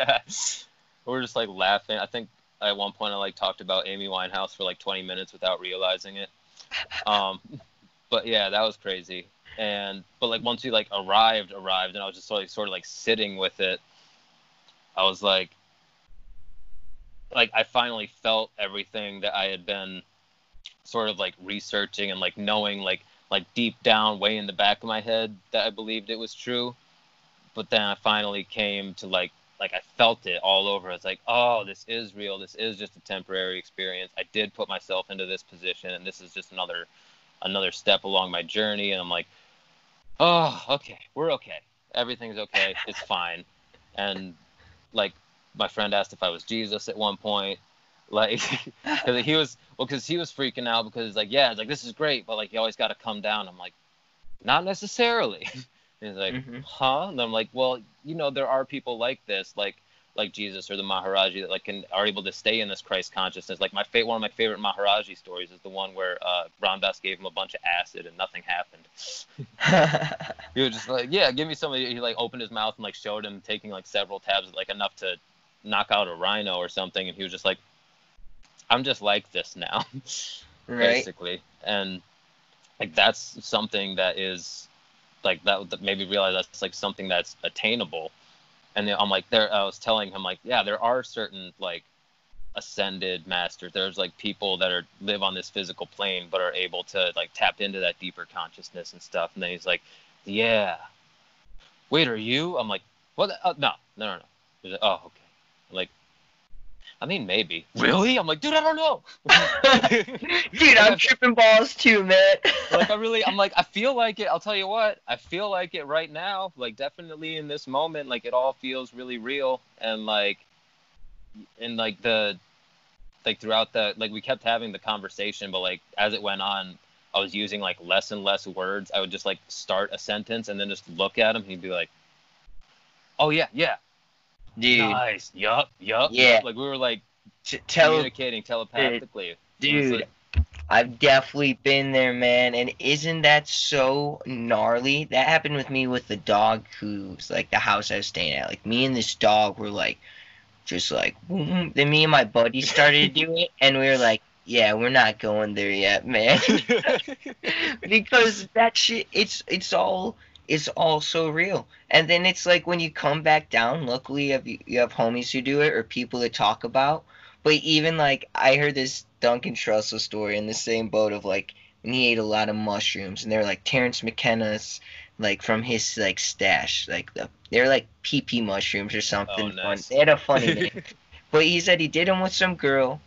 we're just like laughing. I think at one point I like talked about Amy Winehouse for like 20 minutes without realizing it. Um, but yeah, that was crazy. And but like once we like arrived, arrived, and I was just sort of sort of like sitting with it. I was like, like I finally felt everything that I had been sort of like researching and like knowing like like deep down way in the back of my head that I believed it was true. But then I finally came to like like I felt it all over. It's like, oh, this is real. This is just a temporary experience. I did put myself into this position and this is just another another step along my journey and I'm like, oh, okay, we're okay. Everything's okay. It's fine. And like my friend asked if I was Jesus at one point. Like, because he was, well, because he was freaking out because, he's like, yeah, it's like, this is great, but, like, you always got to come down. I'm like, not necessarily. He's like, Mhm. huh? And I'm like, well, you know, there are people like this, like, like Jesus or the Maharajji that like can are able to stay in this Christ consciousness. Like my one of my favorite Maharajji stories is the one where uh, Ram Dass gave him a bunch of acid and nothing happened. He was just like, yeah, give me some of he like opened his mouth and like showed him taking like several tabs, like enough to knock out a rhino or something. And he was just like, I'm just like this now, right? basically. And like, that's something that is like, that, that made me realize that's like something that's attainable. And then I'm like, there, I was telling him like, yeah, there are certain like ascended masters. There's like people that are live on this physical plane, but are able to like tap into that deeper consciousness and stuff. And then he's like, yeah. Wait, are you? I'm like, what? Uh, no, no, no, no. He's like, oh, okay. I'm like, I mean, maybe. Really? I'm like, dude, I don't know. Dude, I'm tripping balls too, man. like, I really, I'm like, I feel like it. I'll tell you what, I feel like it right now. Like, definitely in this moment, like, it all feels really real. And, like, and, like, the, like, throughout the, like, we kept having the conversation, but, like, as it went on, I was using, like, less and less words. I would just, like, start a sentence and then just look at him. He'd be like, oh, yeah, yeah. Dude, Nice. Yup. Yup. Yeah. Like we were like t- tell communicating telepathically. It dude, I've definitely been there, man. And isn't that so gnarly? That happened with me with the dog who's like the house I was staying at. Like me and this dog were like, just like. Then me and my buddy started to do it, and we were like, yeah, we're not going there yet, man. because that shit, it's it's all it's all so real. And then it's like when you come back down. Luckily, you have you have homies who do it or people to talk about. But even like I heard this Duncan Trussell story in the same boat of like when he ate a lot of mushrooms, and they're like Terence McKenna's like from his like stash, like the they're like pee pee mushrooms or something. Oh, nice. They had a funny name. But he said he did them with some girl,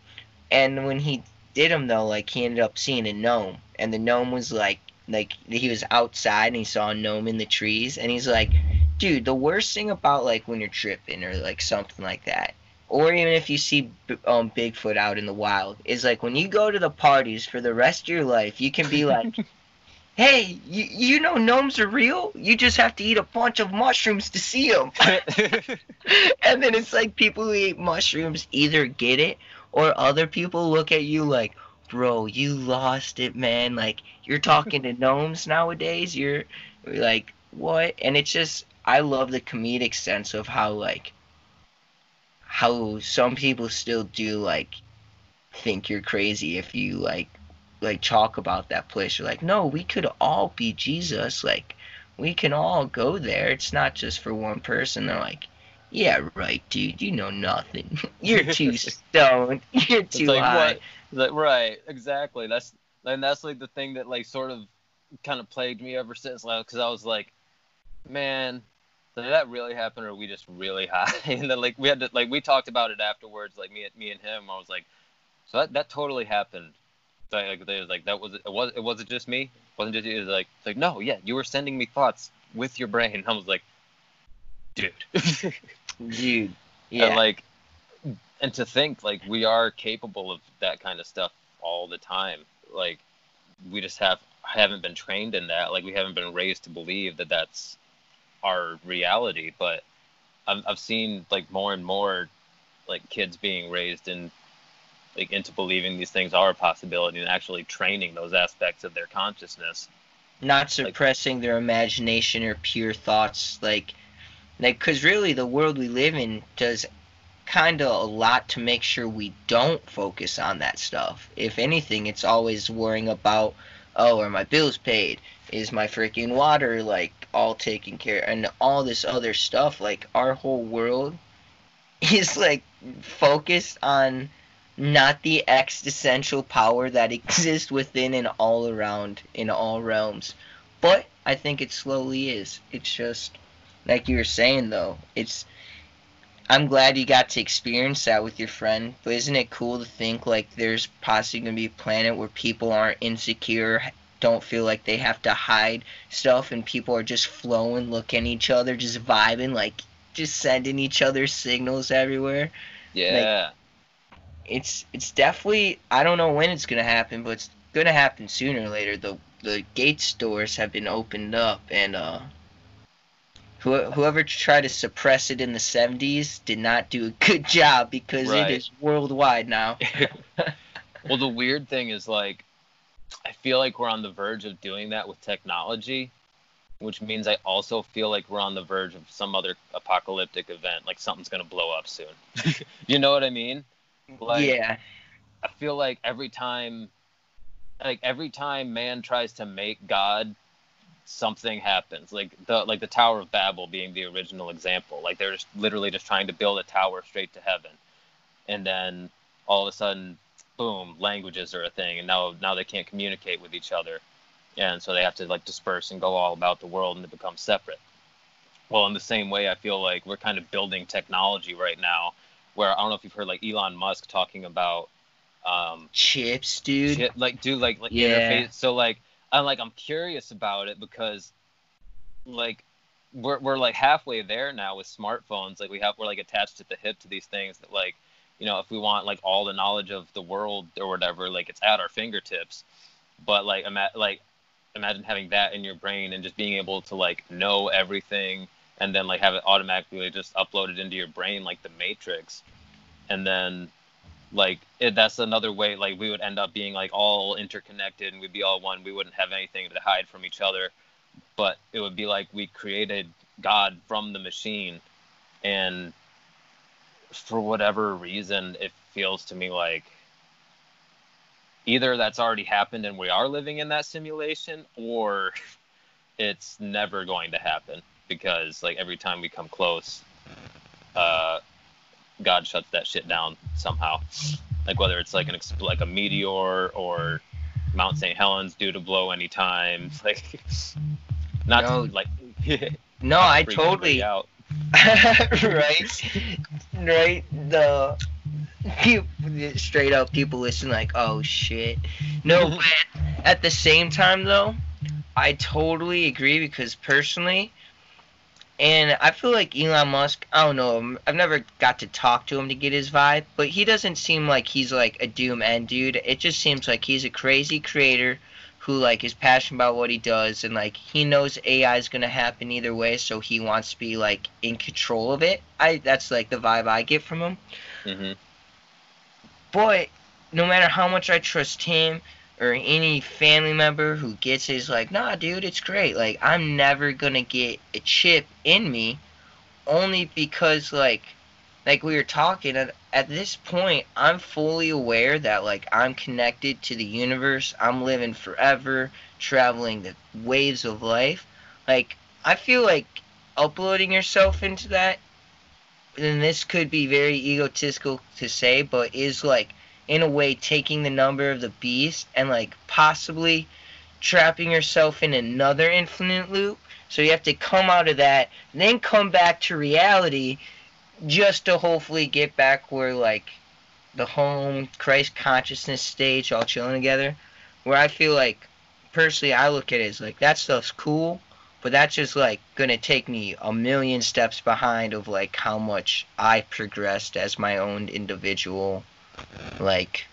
and when he did them though, like he ended up seeing a gnome, and the gnome was like, like he was outside and he saw a gnome in the trees, and he's like, dude, the worst thing about like when you're tripping or like something like that, or even if you see um Bigfoot out in the wild, is like when you go to the parties for the rest of your life, you can be like. Hey, you, you know gnomes are real? You just have to eat a bunch of mushrooms to see them. and then it's like people who eat mushrooms either get it or other people look at you like, bro, you lost it, man. Like you're talking to gnomes nowadays. You're, like, what? And it's just I love the comedic sense of how like how some people still do like think you're crazy if you like like talk about that place. You're like, no, we could all be Jesus. Like, we can all go there. It's not just for one person. They're like, yeah, right, dude. You know nothing. You're too stoned. You're too it's like high. what like, right exactly. That's and that's like the thing that like sort of kind of plagued me ever since like because i was like man did that really happen or are we just really high? And then like we had to like we talked about it afterwards like me me and him. I was like so that, that totally happened. So like they was like that was it was it wasn't just me. It wasn't just you it was like it's like no yeah you were sending me thoughts with your brain. I was like dude. Dude. Yeah. and like and to think like we are capable of that kind of stuff all the time. Like we just have haven't been trained in that. Like we haven't been raised to believe that that's our reality. But i've, I've seen like more and more like kids being raised in like into believing these things are a possibility and actually training those aspects of their consciousness. Not suppressing their imagination or pure thoughts like like because really the world we live in does kind of a lot to make sure we don't focus on that stuff. If anything it's always worrying about oh are my bills paid? Is my freaking water like all taken care and all this other stuff like our whole world is like focused on not the existential power that exists within and all around in all realms. But i think it slowly is. It's just like you were saying though it's i'm glad you got to experience that with your friend but isn't it cool to think like there's possibly going to be a planet where people aren't insecure don't feel like they have to hide stuff and people are just flowing looking at each other just vibing like just sending each other signals everywhere yeah it's it's definitely I don't know when it's gonna happen, but it's gonna happen sooner or later. The the gate stores have been opened up, and uh, who, whoever tried to suppress it in the '70s did not do a good job because Right. it is worldwide now. Well, the weird thing is like, I feel like we're on the verge of doing that with technology, which means I also feel like we're on the verge of some other apocalyptic event, like something's gonna blow up soon. you know what I mean? Like, yeah, I feel like every time, like every time man tries to make God, something happens. Like the like the Tower of Babel being the original example. Like they're just literally just trying to build a tower straight to heaven, and then all of a sudden, boom, languages are a thing, and now now they can't communicate with each other, and so they have to like disperse and go all about the world and to become separate. Well, in the same way, I feel like we're kind of building technology right now, where I don't know if you've heard like Elon Musk talking about. Um, chips, dude. shit, like do like like Yeah. interface. So like I'm like I'm curious about it because like we're we're like halfway there now with smartphones. Like we have we're like attached at the hip to these things that like you know if we want like all the knowledge of the world or whatever, like it's at our fingertips. But like ima- like imagine having that in your brain and just being able to like know everything and then like have it automatically just uploaded into your brain like the Matrix, and then like it, that's another way like we would end up being like all interconnected and we'd be all one. We wouldn't have anything to hide from each other. But it would be like we created god from the machine. And for whatever reason it feels to me like either that's already happened and we are living in that simulation or it's never going to happen. Because like every time we come close uh God shuts that shit down somehow. Like whether it's like an like a meteor or Mount St. Helens due to blow anytime. Like not No. to, like No, I totally out. right, right. The people, straight up people listen like, oh shit. No, but at the same time though, I totally agree because personally, and I feel like Elon Musk. I don't know. I've never got to talk to him to get his vibe, but he doesn't seem like he's like a doom end dude. It just seems like he's a crazy creator who like is passionate about what he does and like he knows AI is gonna happen either way, so he wants to be like in control of it. I that's like the vibe I get from him. hmm But no matter how much I trust him, or any family member who gets it is like, nah, dude, it's great. Like, I'm never gonna get a chip in me, only because like, like we were talking at, at this point, I'm fully aware that like I'm connected to the universe. I'm living forever, traveling the waves of life. Like, I feel like uploading yourself into that. Then this could be very egotistical to say, but is like in a way taking the number of the beast and like possibly trapping yourself in another infinite loop. So you have to come out of that, then come back to reality just to hopefully get back where like the home Christ consciousness stage all chilling together. Where I feel like personally I look at it as like that stuff's cool, but that's just like gonna take me a million steps behind of like how much I progressed as my own individual like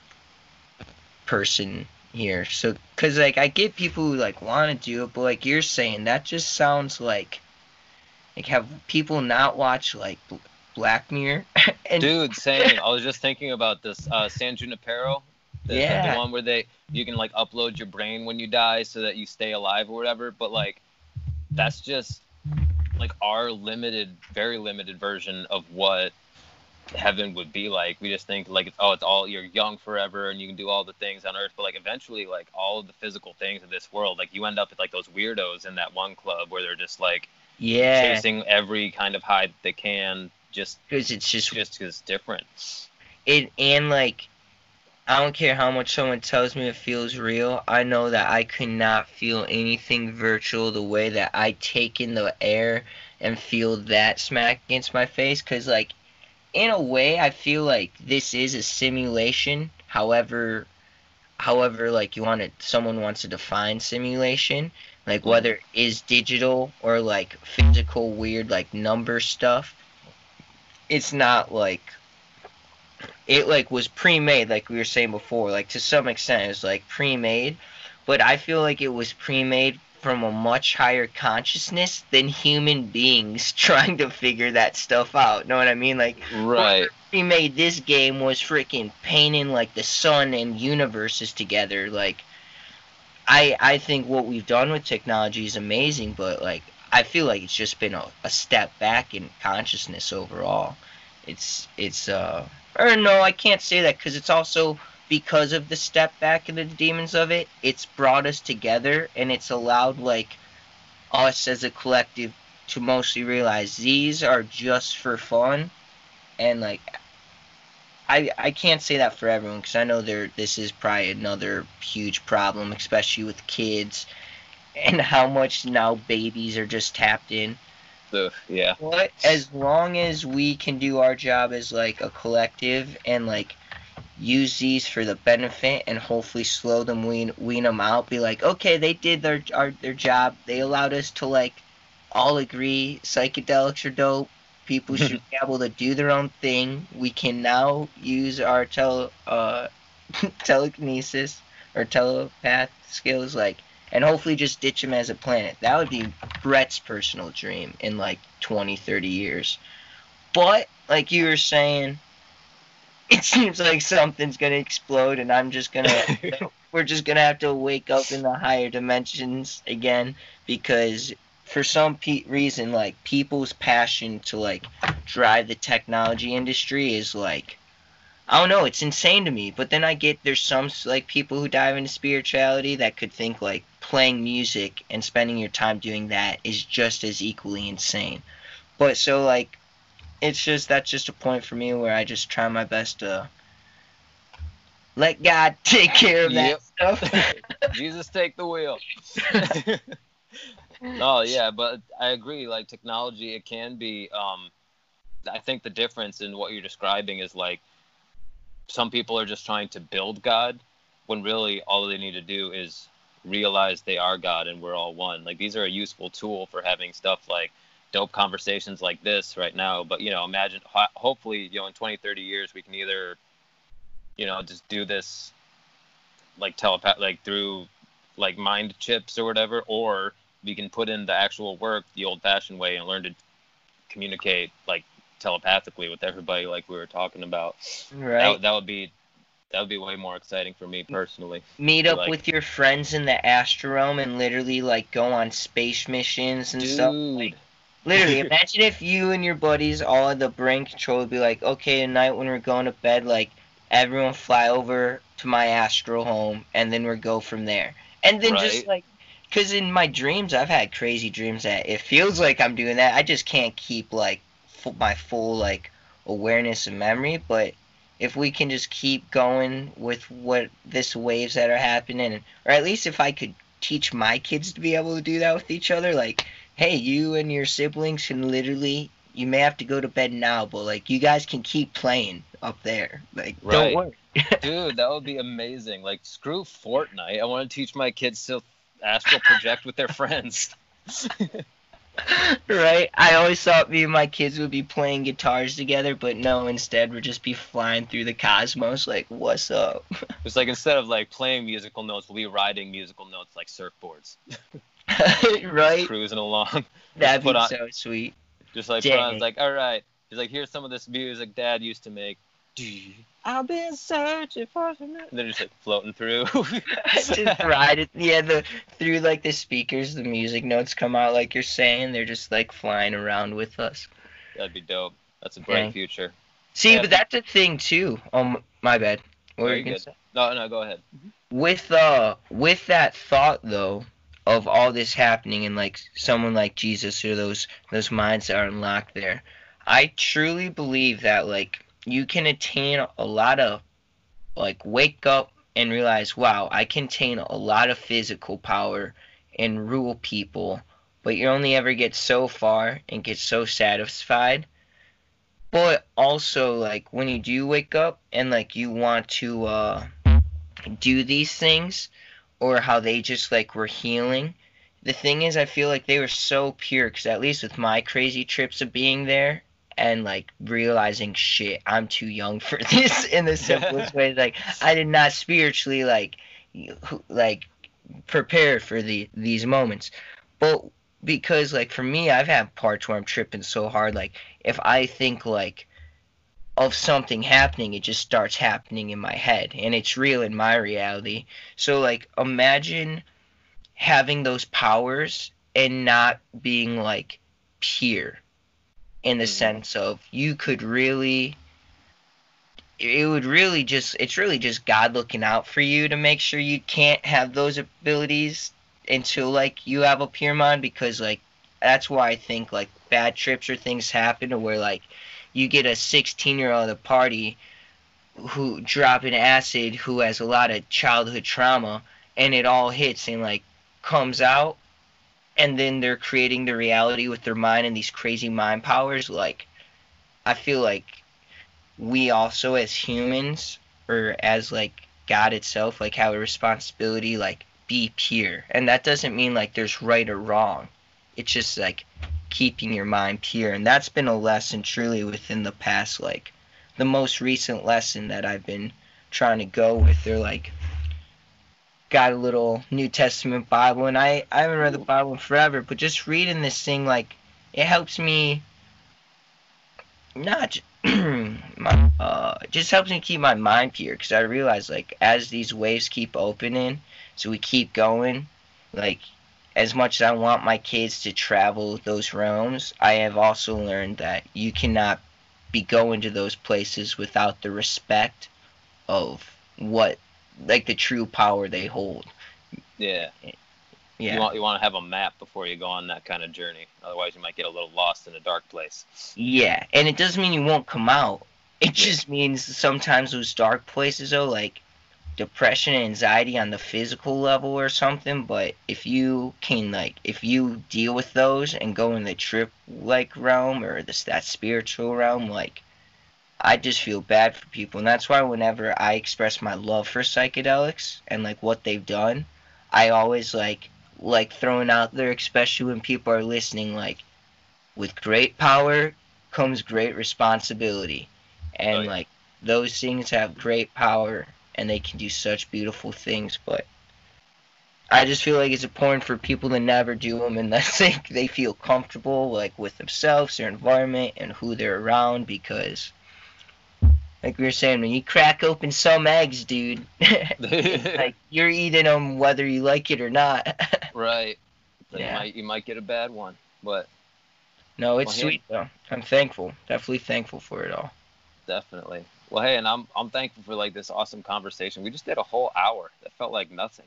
person here. So, cause like I get people who like want to do it, but like you're saying, that just sounds like like have people not watch like Black Mirror? and Dude, same. I was just thinking about this. Uh, San Junipero. The, yeah. The one where they you can like upload your brain when you die so that you stay alive or whatever. But like, that's just like our limited, very limited version of what heaven would be like. We just think like it's oh it's all you're young forever and you can do all the things on earth, but like eventually like all of the physical things of this world, like you end up with like those weirdos in that one club where they're just like yeah chasing every kind of high they can just because it's just just because different. It and like I don't care how much someone tells me it feels real. I know that I could not feel anything virtual the way that I take in the air and feel that smack against my face. Cause like in a way, I feel like this is a simulation. However, however, like you want to, someone wants to define simulation, like mm-hmm. whether it is digital or like physical, weird, like number stuff. It's not like it like was pre-made, like we were saying before. Like to some extent, it's like pre-made, but I feel like it was pre-made from a much higher consciousness than human beings trying to figure that stuff out. Know what I mean? Like, right. We made this game was freaking painting like the sun and universes together. Like, I I think what we've done with technology is amazing, but like I feel like it's just been a, a step back in consciousness overall. It's it's uh or no, I can't say that because it's also because of the step back and the demons of it, it's brought us together and it's allowed like us as a collective to mostly realize these are just for fun and like I I can't say that for everyone because I know there this is probably another huge problem, especially with kids and how much now babies are just tapped in. yeah. But as long as we can do our job as like a collective and like use these for the benefit and hopefully slow them wean wean them out. Be like okay they did their our, their job. They allowed us to like all agree psychedelics are dope. People should be able to do their own thing. We can now use our tele uh telekinesis or telepath skills like and hopefully just ditch them as a planet. That would be brett's personal dream in like 20 30 years. But like you were saying it seems like something's gonna explode, and I'm just gonna we're just gonna have to wake up in the higher dimensions again because for some pe- reason, like people's passion to like drive the technology industry is like I don't know, it's insane to me. But then I get there's some like people who dive into spirituality that could think like playing music and spending your time doing that is just as equally insane. But so like it's just that's just a point for me where I just try my best to let God take care of that yep. stuff. Jesus take the wheel. oh yeah, but I agree. Like technology, it can be. Um, I think the difference in what you're describing is like some people are just trying to build God, when really all they need to do is realize they are God and we're all one. Like these are a useful tool for having stuff like dope conversations like this right now. But you know, imagine ho- hopefully, you know, in 20, 30 years, we can either, you know, just do this like telepath, like through like mind chips or whatever, or we can put in the actual work the old-fashioned way and learn to communicate like telepathically with everybody, like we were talking about. Right. That, that would be that would be way more exciting for me personally. Meet up Like- with your friends in the Astrodome and literally like go on space missions and stuff. Dude, Literally, imagine if you and your buddies all at the brain control would be like, okay, tonight when we're going to bed, like everyone fly over to my astral home, and then we go from there. And then just like, because in my dreams, I've had crazy dreams that it feels like I'm doing that. I just can't keep like fu- my full like awareness and memory. But if we can just keep going with what this waves that are happening, or at least if I could teach my kids to be able to do that with each other, like hey, you and your siblings can literally you may have to go to bed now, but like you guys can keep playing up there. Like Right. don't worry. dude, that would be amazing. Like, screw Fortnite. I want to teach my kids to astral project with their friends. right? I always thought me and my kids would be playing guitars together, but no, instead we'd just be flying through the cosmos like, what's up? It's like instead of like playing musical notes, we'll be riding musical notes like surfboards, right? cruising along. That'd be on- so sweet. Just like put on, like, all right. He's like, here's some of this music Dad used to make. I've been searching for some. And they're just like floating through. just ride it yeah the through like the speakers the music notes come out like you're saying they're just like flying around with us That'd be dope. That's a bright Dang. future. see Yeah. but that's a thing too um my bad what were you good. say No, no, go ahead. with uh with that thought though of all this happening and like someone like Jesus or those those minds that are unlocked there, I truly believe that like you can attain a lot of like wake up and realize wow I contain a lot of physical power and rule people, but you only ever get so far and get so satisfied. But also like when you do wake up and like you want to uh do these things or how they just like were healing. The thing is, I feel like they were so pure because at least with my crazy trips of being there and like realizing shit, I'm too young for this in the simplest way. Like I did not spiritually like like prepare for the these moments, but because like for me, I've had parts where I'm tripping so hard. Like if I think like of something happening, it just starts happening in my head, and it's real in my reality. So like imagine having those powers and not being like pure in the Mhm. sense of you could really it would really just it's really just God looking out for you to make sure you can't have those abilities until like you have a pure mind because like that's why I think like bad trips or things happen to where like you get a 16 year old at a party who dropping acid who has a lot of childhood trauma and it all hits and like comes out and then they're creating the reality with their mind and these crazy mind powers like i feel like we also as humans or as like god itself like have a responsibility like be pure. And that doesn't mean like there's right or wrong. It's just like keeping your mind pure and that's been a lesson truly within the past like the most recent lesson that i've been trying to go with. They're like got a little new testament bible and i i haven't read the bible forever but just reading this thing like it helps me not my, uh just helps me keep my mind pure because i realize like as these waves keep opening so we keep going like as much as I want my kids to travel those realms, I have also learned that you cannot be going to those places without the respect of what like the true power they hold. Yeah. Yeah. You want you want to have a map before you go on that kind of journey. Otherwise, you might get a little lost in a dark place. Yeah, and it doesn't mean you won't come out. It just means sometimes those dark places, though, like depression and anxiety on the physical level or something. But if you can, like, if you deal with those and go in the trip like realm or this that spiritual realm, like, I just feel bad for people, and that's why whenever I express my love for psychedelics and like what they've done, I always like like throwing out there, especially when people are listening, like with great power comes great responsibility. And like those things have great power and they can do such beautiful things, but I just feel like it's important for people to never do them unless they, they feel comfortable like with themselves, their environment, and who they're around because like we were saying, when you crack open some eggs, dude, like you're eating them whether you like it or not. right. Yeah. You might you might get a bad one, but no, it's Well, sweet though. I'm thankful. Definitely thankful for it all. definitely. Well, hey, and I'm I'm thankful for like this awesome conversation. We just did a whole hour. That felt like nothing.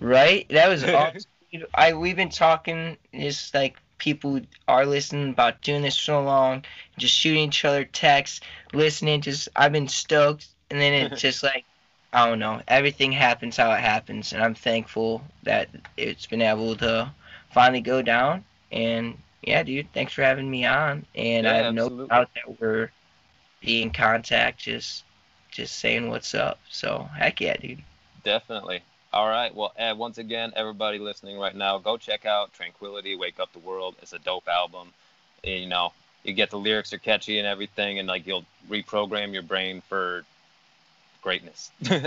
Right? That was awesome. I we've been talking just like people are listening about doing this so long, just shooting each other texts, listening. Just I've been stoked, and then it's just like I don't know. Everything happens how it happens, and I'm thankful that it's been able to finally go down. And yeah, dude, thanks for having me on. And I Yeah, have no doubt that we're be in contact, just just saying what's up. So heck yeah, dude. Definitely. All right. Well, Ed, once again, everybody listening right now, go check out Tranquility, Wake Up the World. It's a dope album. You know, you get the lyrics are catchy and everything, and like you'll reprogram your brain for greatness. All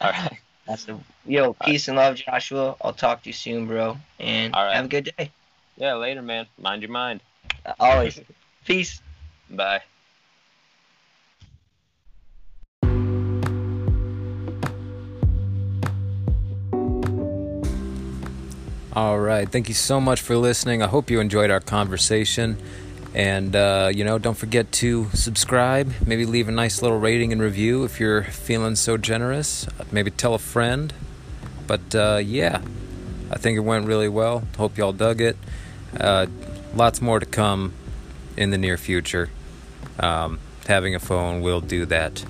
right. Awesome. Yo, peace and love, Joshua. I'll talk to you soon, bro. And right. have a good day. Yeah, later, man. Mind your mind. Always. peace. Bye. All right. Thank you so much for listening. I hope you enjoyed our conversation. And, uh, you know, don't forget to subscribe. Maybe leave a nice little rating and review if you're feeling so generous. Maybe tell a friend. But, uh, yeah, I think it went really well. Hope y'all dug it. Uh, lots more to come in the near future. Um, having a phone will do that.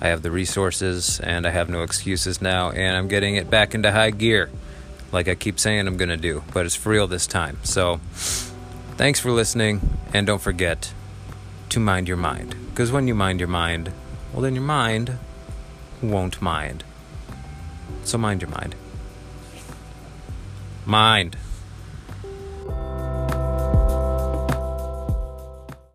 I have the resources and I have no excuses now, and I'm getting it back into high gear like I keep saying I'm going to do, but it's for real this time. So, thanks for listening, and don't forget to mind your mind. Because when you mind your mind, well, then your mind won't mind. So, mind your mind. Mind.